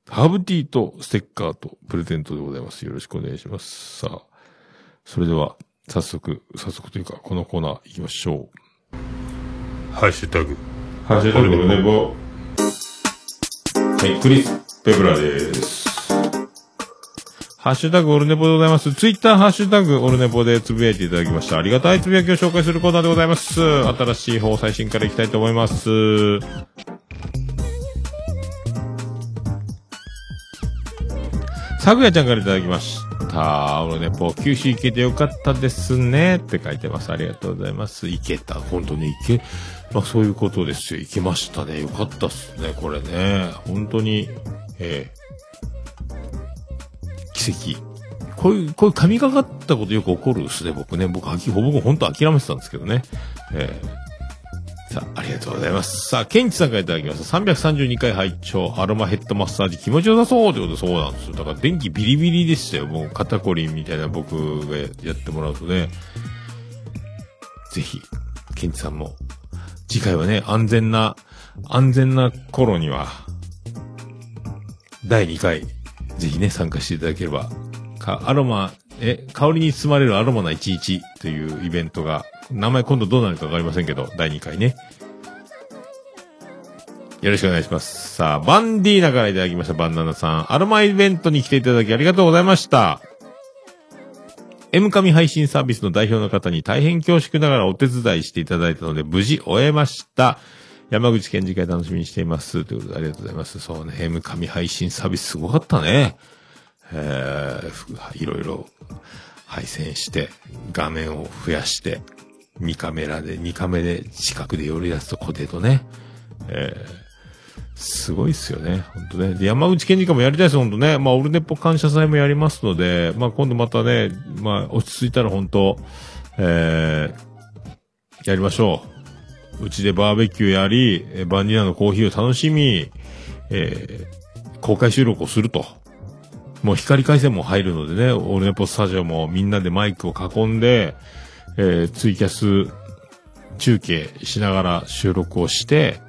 ハーブティーとステッカーとプレゼントでございます。よろしくお願いします。さあ、それでは、早速、早速というか、このコーナー行きましょう。ハッシュタグ。ハッシュタグでね、ぼ。はい、クリス・ペブラです。ハッシュタグオルネポでございます。ツイッターハッシュタグオルネポでつぶやいていただきました。ありがたいつぶやきを紹介するコーナーでございます。新しい方最新からいきたいと思います。さぐやちゃんからいただきました。オルネポ、九州行けてよかったですね。って書いてます。ありがとうございます。行けた。本当に行け、まあそういうことですよ。行けましたね。よかったっすね。これね。本当に、ええ奇跡。こういう、こういう神がかったことよく起こるですね、僕ね。僕、秋ほぼ本当諦めてたんですけどね。ええさあ、ありがとうございます。さあ、ケンチさんからいただきました。332回拝聴アロマヘッドマッサージ気持ちよさそうということでそうなんですよ。だから電気ビリビリでしたよ。もう肩こりみたいな僕がやってもらうとね。ぜひ、ケンチさんも、次回はね、安全な、安全な頃には、第2回、ぜひね、参加していただければ、か、アロマ、え、香りに包まれるアロマな11というイベントが、名前今度どうなるかわかりませんけど、第2回ね。よろしくお願いします。さあ、バンディーナからいただきました、バンナナさん。アロマイベントに来ていただきありがとうございました。M 神配信サービスの代表の方に大変恐縮ながらお手伝いしていただいたので、無事終えました。山口県次回楽しみにしています。ということでありがとうございます。そうね、M 神配信サービスすごかったね。えーいろいろ配線して、画面を増やして、2カメラで、2カメで近くで寄り出すとコテとね。えーすごいっすよね。本当ね。で、山口県議会もやりたいです、本当ね。まあ、オルネポ感謝祭もやりますので、まあ、今度またね、まあ、落ち着いたら本当えー、やりましょう。うちでバーベキューやり、バンディーナのコーヒーを楽しみ、えー、公開収録をすると。もう光回線も入るのでね、オルネポスタジオもみんなでマイクを囲んで、えー、ツイキャス中継しながら収録をして、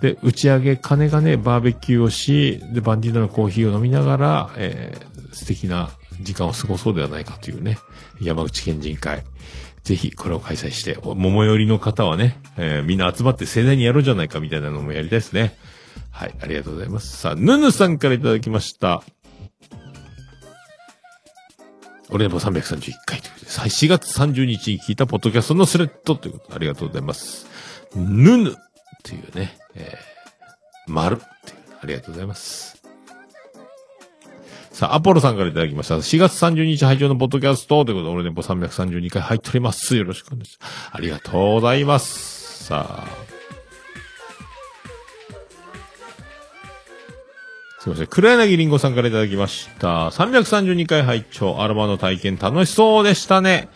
で、打ち上げ金がね、バーベキューをし、で、バンディーナのコーヒーを飲みながら、えー、素敵な時間を過ごそうではないかというね、山口県人会。ぜひ、これを開催して、桃寄りの方はね、えーみんな集まって盛大にやろうじゃないかみたいなのもやりたいですね。はい、ありがとうございます。さあ、ぬぬさんからいただきました。俺も331回ということで、4月30日に聞いたポッドキャストのスレッドということで、ありがとうございます。ぬぬっていうね、えー、丸っていう、ありがとうございます。さあ、アポロさんからいただきました。4月30日配信のポッドキャストということで、俺ねも332回入っております。よろしくお願いします。ありがとうございます。さあ。すいません。黒柳りんごさんからいただきました。332回拝聴アロマの体験楽しそうでしたね。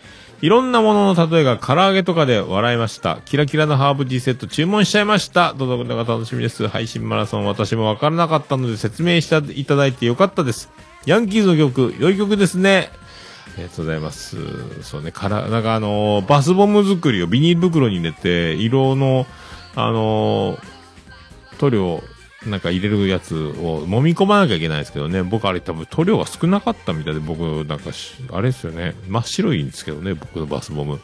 いろんなものの例えが唐揚げとかで笑いました。キラキラのハーブティーセット注文しちゃいました。届くのが楽しみです。配信マラソン私もわからなかったので説明していただいてよかったです。ヤンキーズの曲、良い曲ですね。ありがとうございます。そうね、から、なんかあのーバスボム作りをビニール袋に入れて、色の、あのー塗料、なんか入れるやつを揉み込まなきゃいけないですけどね、僕あれ多分塗料が少なかったみたいで、僕なんかし、あれですよね、真っ白いんですけどね、僕のバスボム。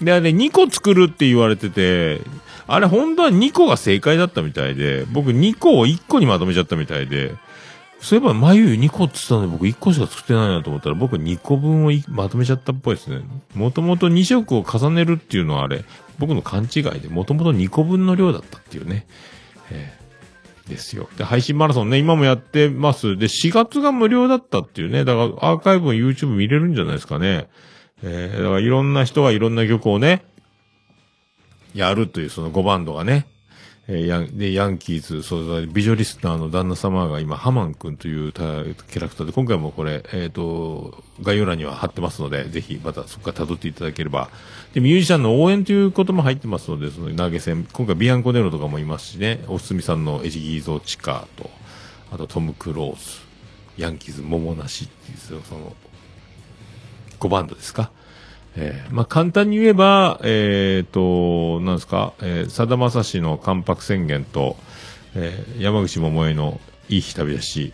で、あれ2個作るって言われてて、あれ本当は2個が正解だったみたいで、僕2個を1個にまとめちゃったみたいで、そういえば眉2個って言ったので僕1個しか作ってないなと思ったら僕2個分をまとめちゃったっぽいですね。もともと2色を重ねるっていうのはあれ、僕の勘違いで、もともと2個分の量だったっていうね。えーですよ。で、配信マラソンね、今もやってます。で、4月が無料だったっていうね。だからアーカイブも YouTube 見れるんじゃないですかね。えーだからいろんな人がいろんな曲をね、やるというその5バンドがね、えーヤン、で、ヤンキーズ、そうだ、ビジョリスナーの旦那様が今、ハマン君というキャラクターで、今回もこれ、えっ、と、概要欄には貼ってますので、ぜひまたそこから辿っていただければ。で、ミュージシャンの応援ということも入ってますので、その投げ銭、今回ビアンコネロとかもいますしね、おすみさんのエジギーゾチカと、あとトム・クローズ、ヤンキーズ、桃なしっていう、その、5バンドですか？えーまあ、簡単に言えば、えっ、と、なんですか、えー、さだまさしの関白宣言と、えー山口百恵のいい日旅立ち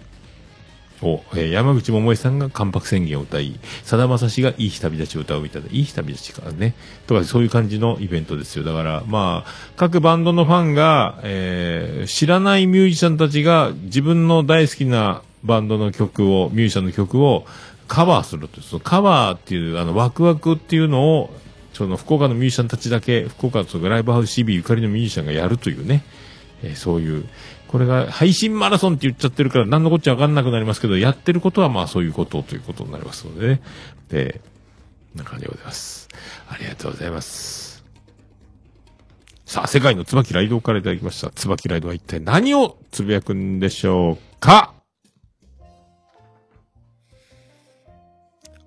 を、えー山口百恵さんが関白宣言を歌い、さだまさしがいい日旅立ちを歌うみたいな、いい日旅立ちからね、とかそういう感じのイベントですよ。だから、まあ、各バンドのファンが、えー知らないミュージシャンたちが自分の大好きなバンドの曲を、ミュージシャンの曲をカバーするという、そのカバーっていう、あの、ワクワクっていうのを、その福岡のミュージシャンたちだけ、福岡のライブハウス CB ゆかりのミュージシャンがやるというね、えーそういう、これが配信マラソンって言っちゃってるから何のこっちゃわかんなくなりますけど、やってることはまあそういうことということになりますのでね。で、こんな感じでございます。ありがとうございます。さあ、世界の椿ライドからいただきました。椿ライドは一体何をつぶやくんでしょうか？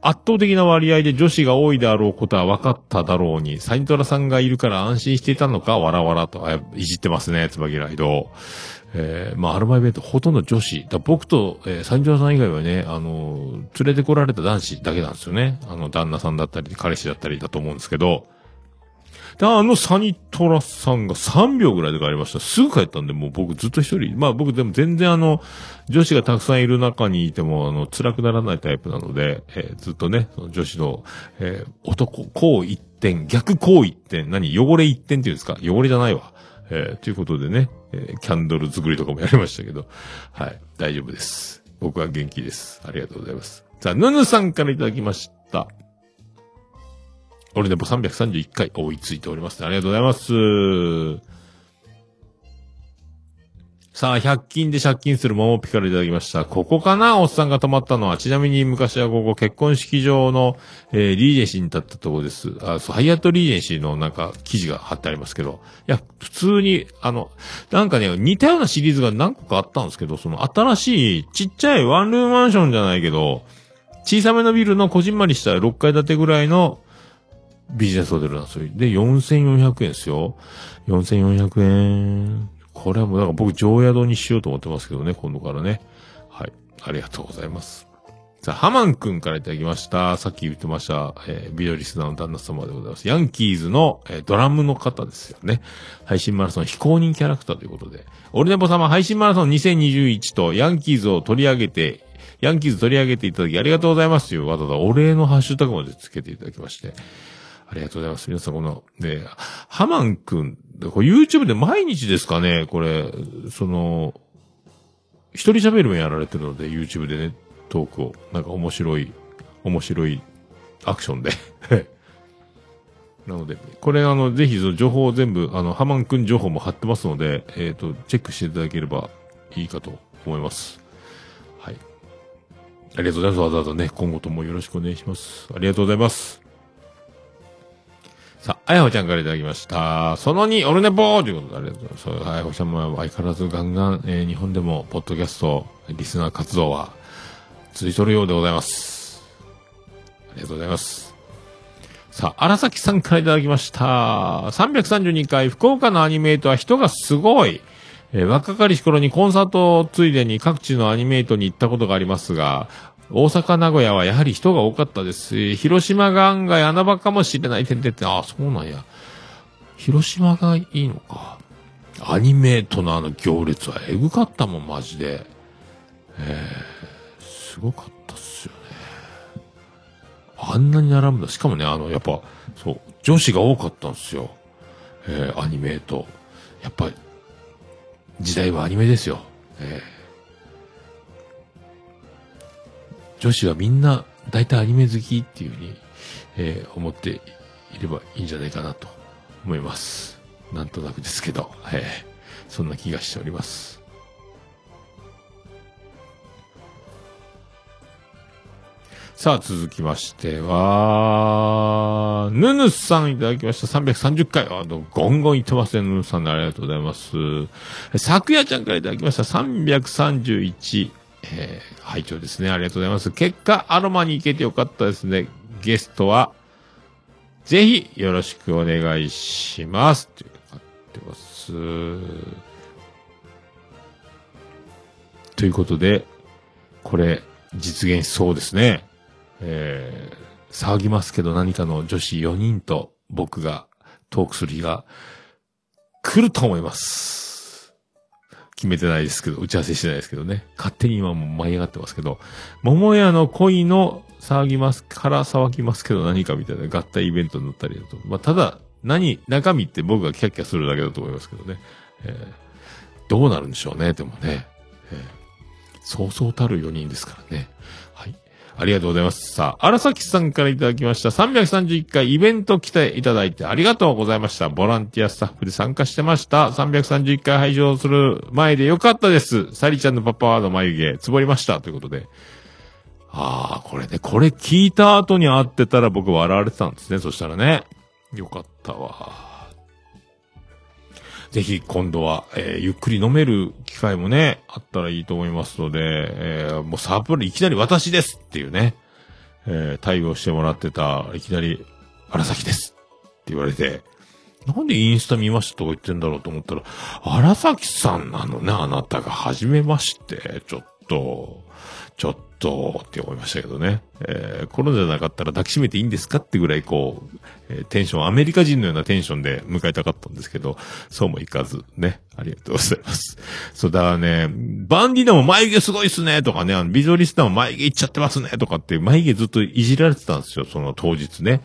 圧倒的な割合で女子が多いであろうことは分かっただろうに、サニトラさんがいるから安心していたのか、わらわらと、あいじってますね、椿ライド。えー、まあ、アルマイベントほとんど女子。だ僕と、えー、サニトラさん以外はね、あの、連れてこられた男子だけなんですよね。あの、旦那さんだったり、彼氏だったりだと思うんですけど、で、あのサニトラさんが3秒ぐらいで帰りました。すぐ帰ったんで、もう僕ずっと一人。まあ僕でも全然あの、女子がたくさんいる中にいても、あの、辛くならないタイプなので、えーずっとね、その女子の、えー男、こう一点、逆こう一点、何？汚れ一点っていうんですか？汚れじゃないわ。えーということでね、えーキャンドル作りとかもやりましたけど、はい、大丈夫です。僕は元気です。ありがとうございます。さあ、ヌヌさんからいただきました。俺でも331回追いついております、ありがとうございます。さあ、100均で借金する桃ピからいただきました。ここかな？おっさんが泊まったのは。ちなみに昔はここ結婚式場の、えーリージェンシーに立ったところです。あ、そう、ハイアットリージェンシーのなんか記事が貼ってありますけど。いや、普通に、あの、なんかね、似たようなシリーズが何個かあったんですけど、その新しいちっちゃいワンルームマンションじゃないけど、小さめのビルのこじんまりした6階建てぐらいのビジネスホテルなんですよ。で、4400円ですよ。4400円。これはもう、だから僕、常宿にしようと思ってますけどね、今度からね。はい。ありがとうございます。さあ、ハマンくんからいただきました。さっき言ってました、えービデオリスナーの旦那様でございます。ヤンキーズの、えードラムの方ですよね。配信マラソン非公認キャラクターということで。オルネポ様、配信マラソン2021とヤンキーズを取り上げて、ヤンキーズ取り上げていただきありがとうございますというわざわざお礼のハッシュタグまでつけていただきまして。ありがとうございます。皆さん、この、ね、ハマンくん、これ YouTube で毎日ですかね、これ、その、一人喋るもやられてるので、YouTube でね、トークを、なんか面白い、面白いアクションで。なので、これあの、ぜひその情報を全部、あの、ハマンくん情報も貼ってますので、えっ、と、チェックしていただければいいかと思います。はい。ありがとうございます。わざわざね、今後ともよろしくお願いします。ありがとうございます。さあ、あやほちゃんからいただきました。その2、オルネポーということでありがとうございます。あやほちゃんも相変わらずガンガン、えー日本でも、ポッドキャスト、リスナー活動は、続いとるようでございます。ありがとうございます。さあ、荒崎さんからいただきました。332回、福岡のアニメートは人がすごい。えー若かりし頃にコンサートついでに各地のアニメートに行ったことがありますが、大阪、名古屋はやはり人が多かったです。広島が案外穴場かもしれない点々って、ああ、そうなんや。広島がいいのか。アニメートのあの行列はエグかったもん、マジで。えー、すごかったっすよね。あんなに並ぶんだ。しかもね、あの、やっぱ、そう、女子が多かったんですよ。えー、アニメート。やっぱり、時代はアニメですよ。えー女子はみんな大体アニメ好きっていうふうに、えー思っていればいいんじゃないかなと思います。なんとなくですけど、えーそんな気がしております。さあ、続きましては、ヌヌさんいただきました。330回。あの、ゴンゴンいってますね、ヌヌさん。ありがとうございます。昨夜ちゃんからいただきました。331。えー、拝聴ですね。ありがとうございます。結果、アロマに行けてよかったですね。ゲストは、ぜひ、よろしくお願いします。というかってます。ということで、これ、実現しそうですね。えー、騒ぎますけど何かの女子4人と僕がトークする日が来ると思います。決めてないですけど、打ち合わせしてないですけどね。勝手に今も舞い上がってますけど、桃屋の恋の騒ぎますから騒ぎますけど何かみたいな合体イベントになったりだと。まあ、ただ、何、中身って僕がキャッキャするだけだと思いますけどね。えーどうなるんでしょうね、でもね。えーそうそうたる4人ですからね。ありがとうございます。さあ、荒崎さんからいただきました。331回イベント来ていただいてありがとうございました。ボランティアスタッフで参加してました。331回拝聴する前でよかったです。サリちゃんのパパの眉毛、つぼりました。ということで。ああ、これね、これ聞いた後に会ってたら僕笑われてたんですね。そしたらね。よかったわ。ぜひ今度は、えーゆっくり飲める機会もね、あったらいいと思いますので、えーもうサープルいきなり私ですっていうね、えー対応してもらってた、いきなり、荒崎ですって言われて、なんでインスタ見ましたとか言ってんだろうと思ったら、荒崎さんなのね、あなたが、はじめまして、ちょっと、ちょっとと、って思いましたけどね。えーコロナじゃなかったら抱きしめていいんですかってぐらいこう、えーテンション、アメリカ人のようなテンションで迎えたかったんですけど、そうもいかず、ね。ありがとうございます。そう、だね、バンディナも眉毛すごいっすね、とかね、あの、ビジョリスタも眉毛いっちゃってますね、とかって、眉毛ずっといじられてたんですよ、その当日ね。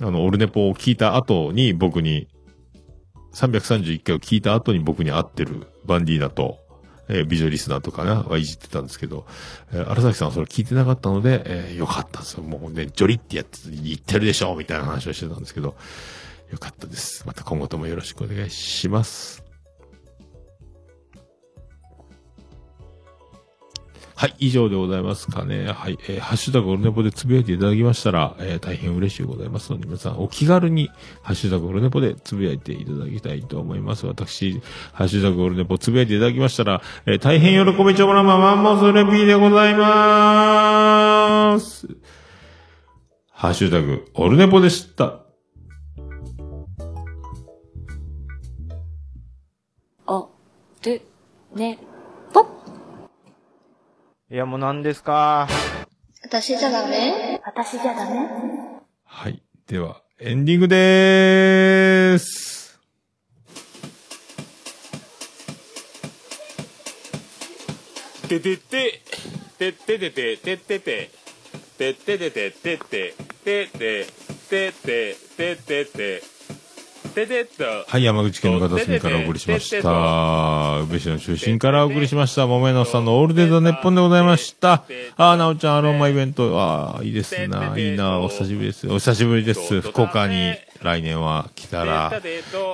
あの、オルネポを聞いた後に僕に、331回を聞いた後に僕に会ってるバンディーナと、えービジョリスナーとかが、いじってたんですけど、えー荒崎さんはそれ聞いてなかったので、えーよかったんですよ。もうね、ジョリってやって言ってるでしょみたいな話をしてたんですけど、よかったです。また今後ともよろしくお願いします。はい、以上でございますかね。はい、えーハッシュタグオルネポでつぶやいていただきましたら、えー大変嬉しいございますので、皆さんお気軽に、ハッシュタグオルネポでつぶやいていただきたいと思います。私、ハッシュタグオルネポつぶやいていただきましたら、えー大変喜びちょもらまマンモスレピーでございまーす。ハッシュタグオルネポでした。お、る、ね、いや、もう何ですか？私じゃダメ？私じゃダメ？はい。では、エンディングでーす。ててて、てててて、ててて、てててて、ててて、ててて、ててて、ててて、はい、山口県の片隅からお送りしました。宇部市の中心からお送りしました。桃屋のさんのオールデイザネッポンでございました。あー、なおちゃん、アロマイベント、あー、いいですな。いいな。お久しぶりです。お久しぶりです。福岡に来年は来たら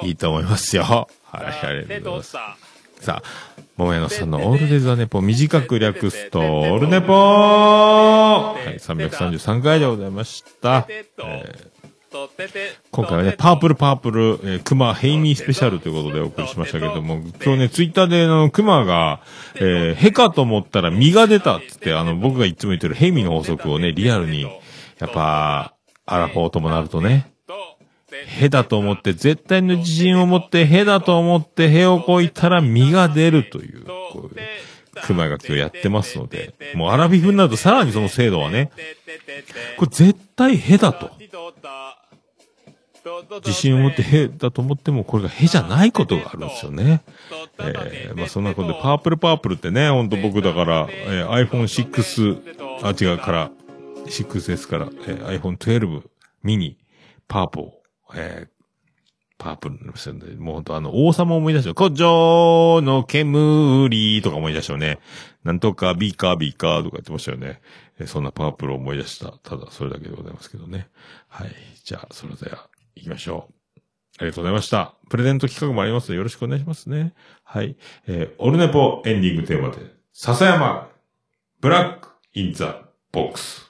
いいと思いますよ。はい、ありがとうございます。さあ、桃屋のさんのオールデイザネポン、短く略すと、オールネポーはい、333回でございました。えー今回はね、パープルパープル、えー、クマヘイミースペシャルということでお送りしましたけども、今日ね、ツイッターであの、クマが、えー、ヘかと思ったら実が出たっつって、あの、僕がいつも言ってるヘイミーの法則をね、リアルに、やっぱ、アラフォーともなるとね、ヘだと思って、絶対の自信を持って、ヘだと思って、ヘをこいたら実が出るという、こういう、クマが今日やってますので、もうアラビフになるとさらにその精度はね、これ絶対ヘだと。自信を持ってへだと思っても、これがへじゃないことがあるんですよね。えー、まあそんなことで、パープルパープルってね、ほんと僕だから、えー iPhone6、あ、違うから、6S から、えー iPhone 12ミニ、パープル、えーパープルになりましたんで、もうほんとあの、王様思い出した。古城の煙とか思い出したよね。なんとかビーカービーカーとか言ってましたよね。えそんなパープルを思い出した。ただ、それだけでございますけどね。はい。じゃあ、それでは、行きましょう。ありがとうございました。プレゼント企画もありますので、よろしくお願いしますね。はい。えーオルネポエンディングテーマで、笹山、ブラック、インザ、ボックス。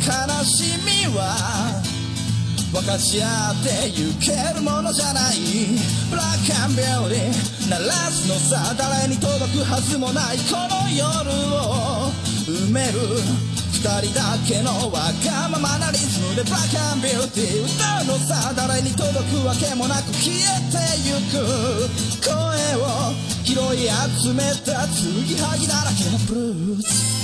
悲しみは分かち合ってゆけるものじゃないブラックアンビューティー鳴らすのさ誰に届くはずもないこの夜を埋める二人だけのわがままなリズムでブラックアンビューティー歌うのさ誰に届くわけもなく消えてゆく声を拾い集めた継ぎはぎだらけのブルース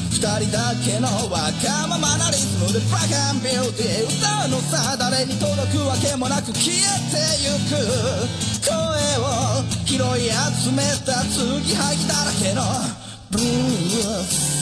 二人だけのわがままなリズムでブラックビューティー歌うのさ誰に届くわけもなく消えてゆく声を拾い集めた継ぎはぎだらけのブルース。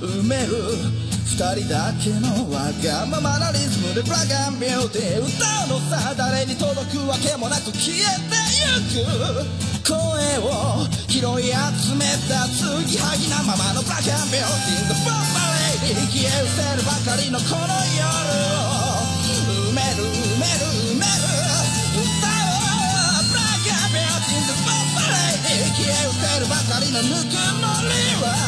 埋める二人だけのわがままなリズムでブラックビューティー歌うのさ誰に届くわけもなく消えてゆく。声を拾い集めた継ぎはぎなままのブラックビューティー The Bomb Lady 消え失せるばかりのこの夜を埋める埋める埋める歌おうブラックビューティー The Bomb Lady 消え失せるばかりのぬくもりは。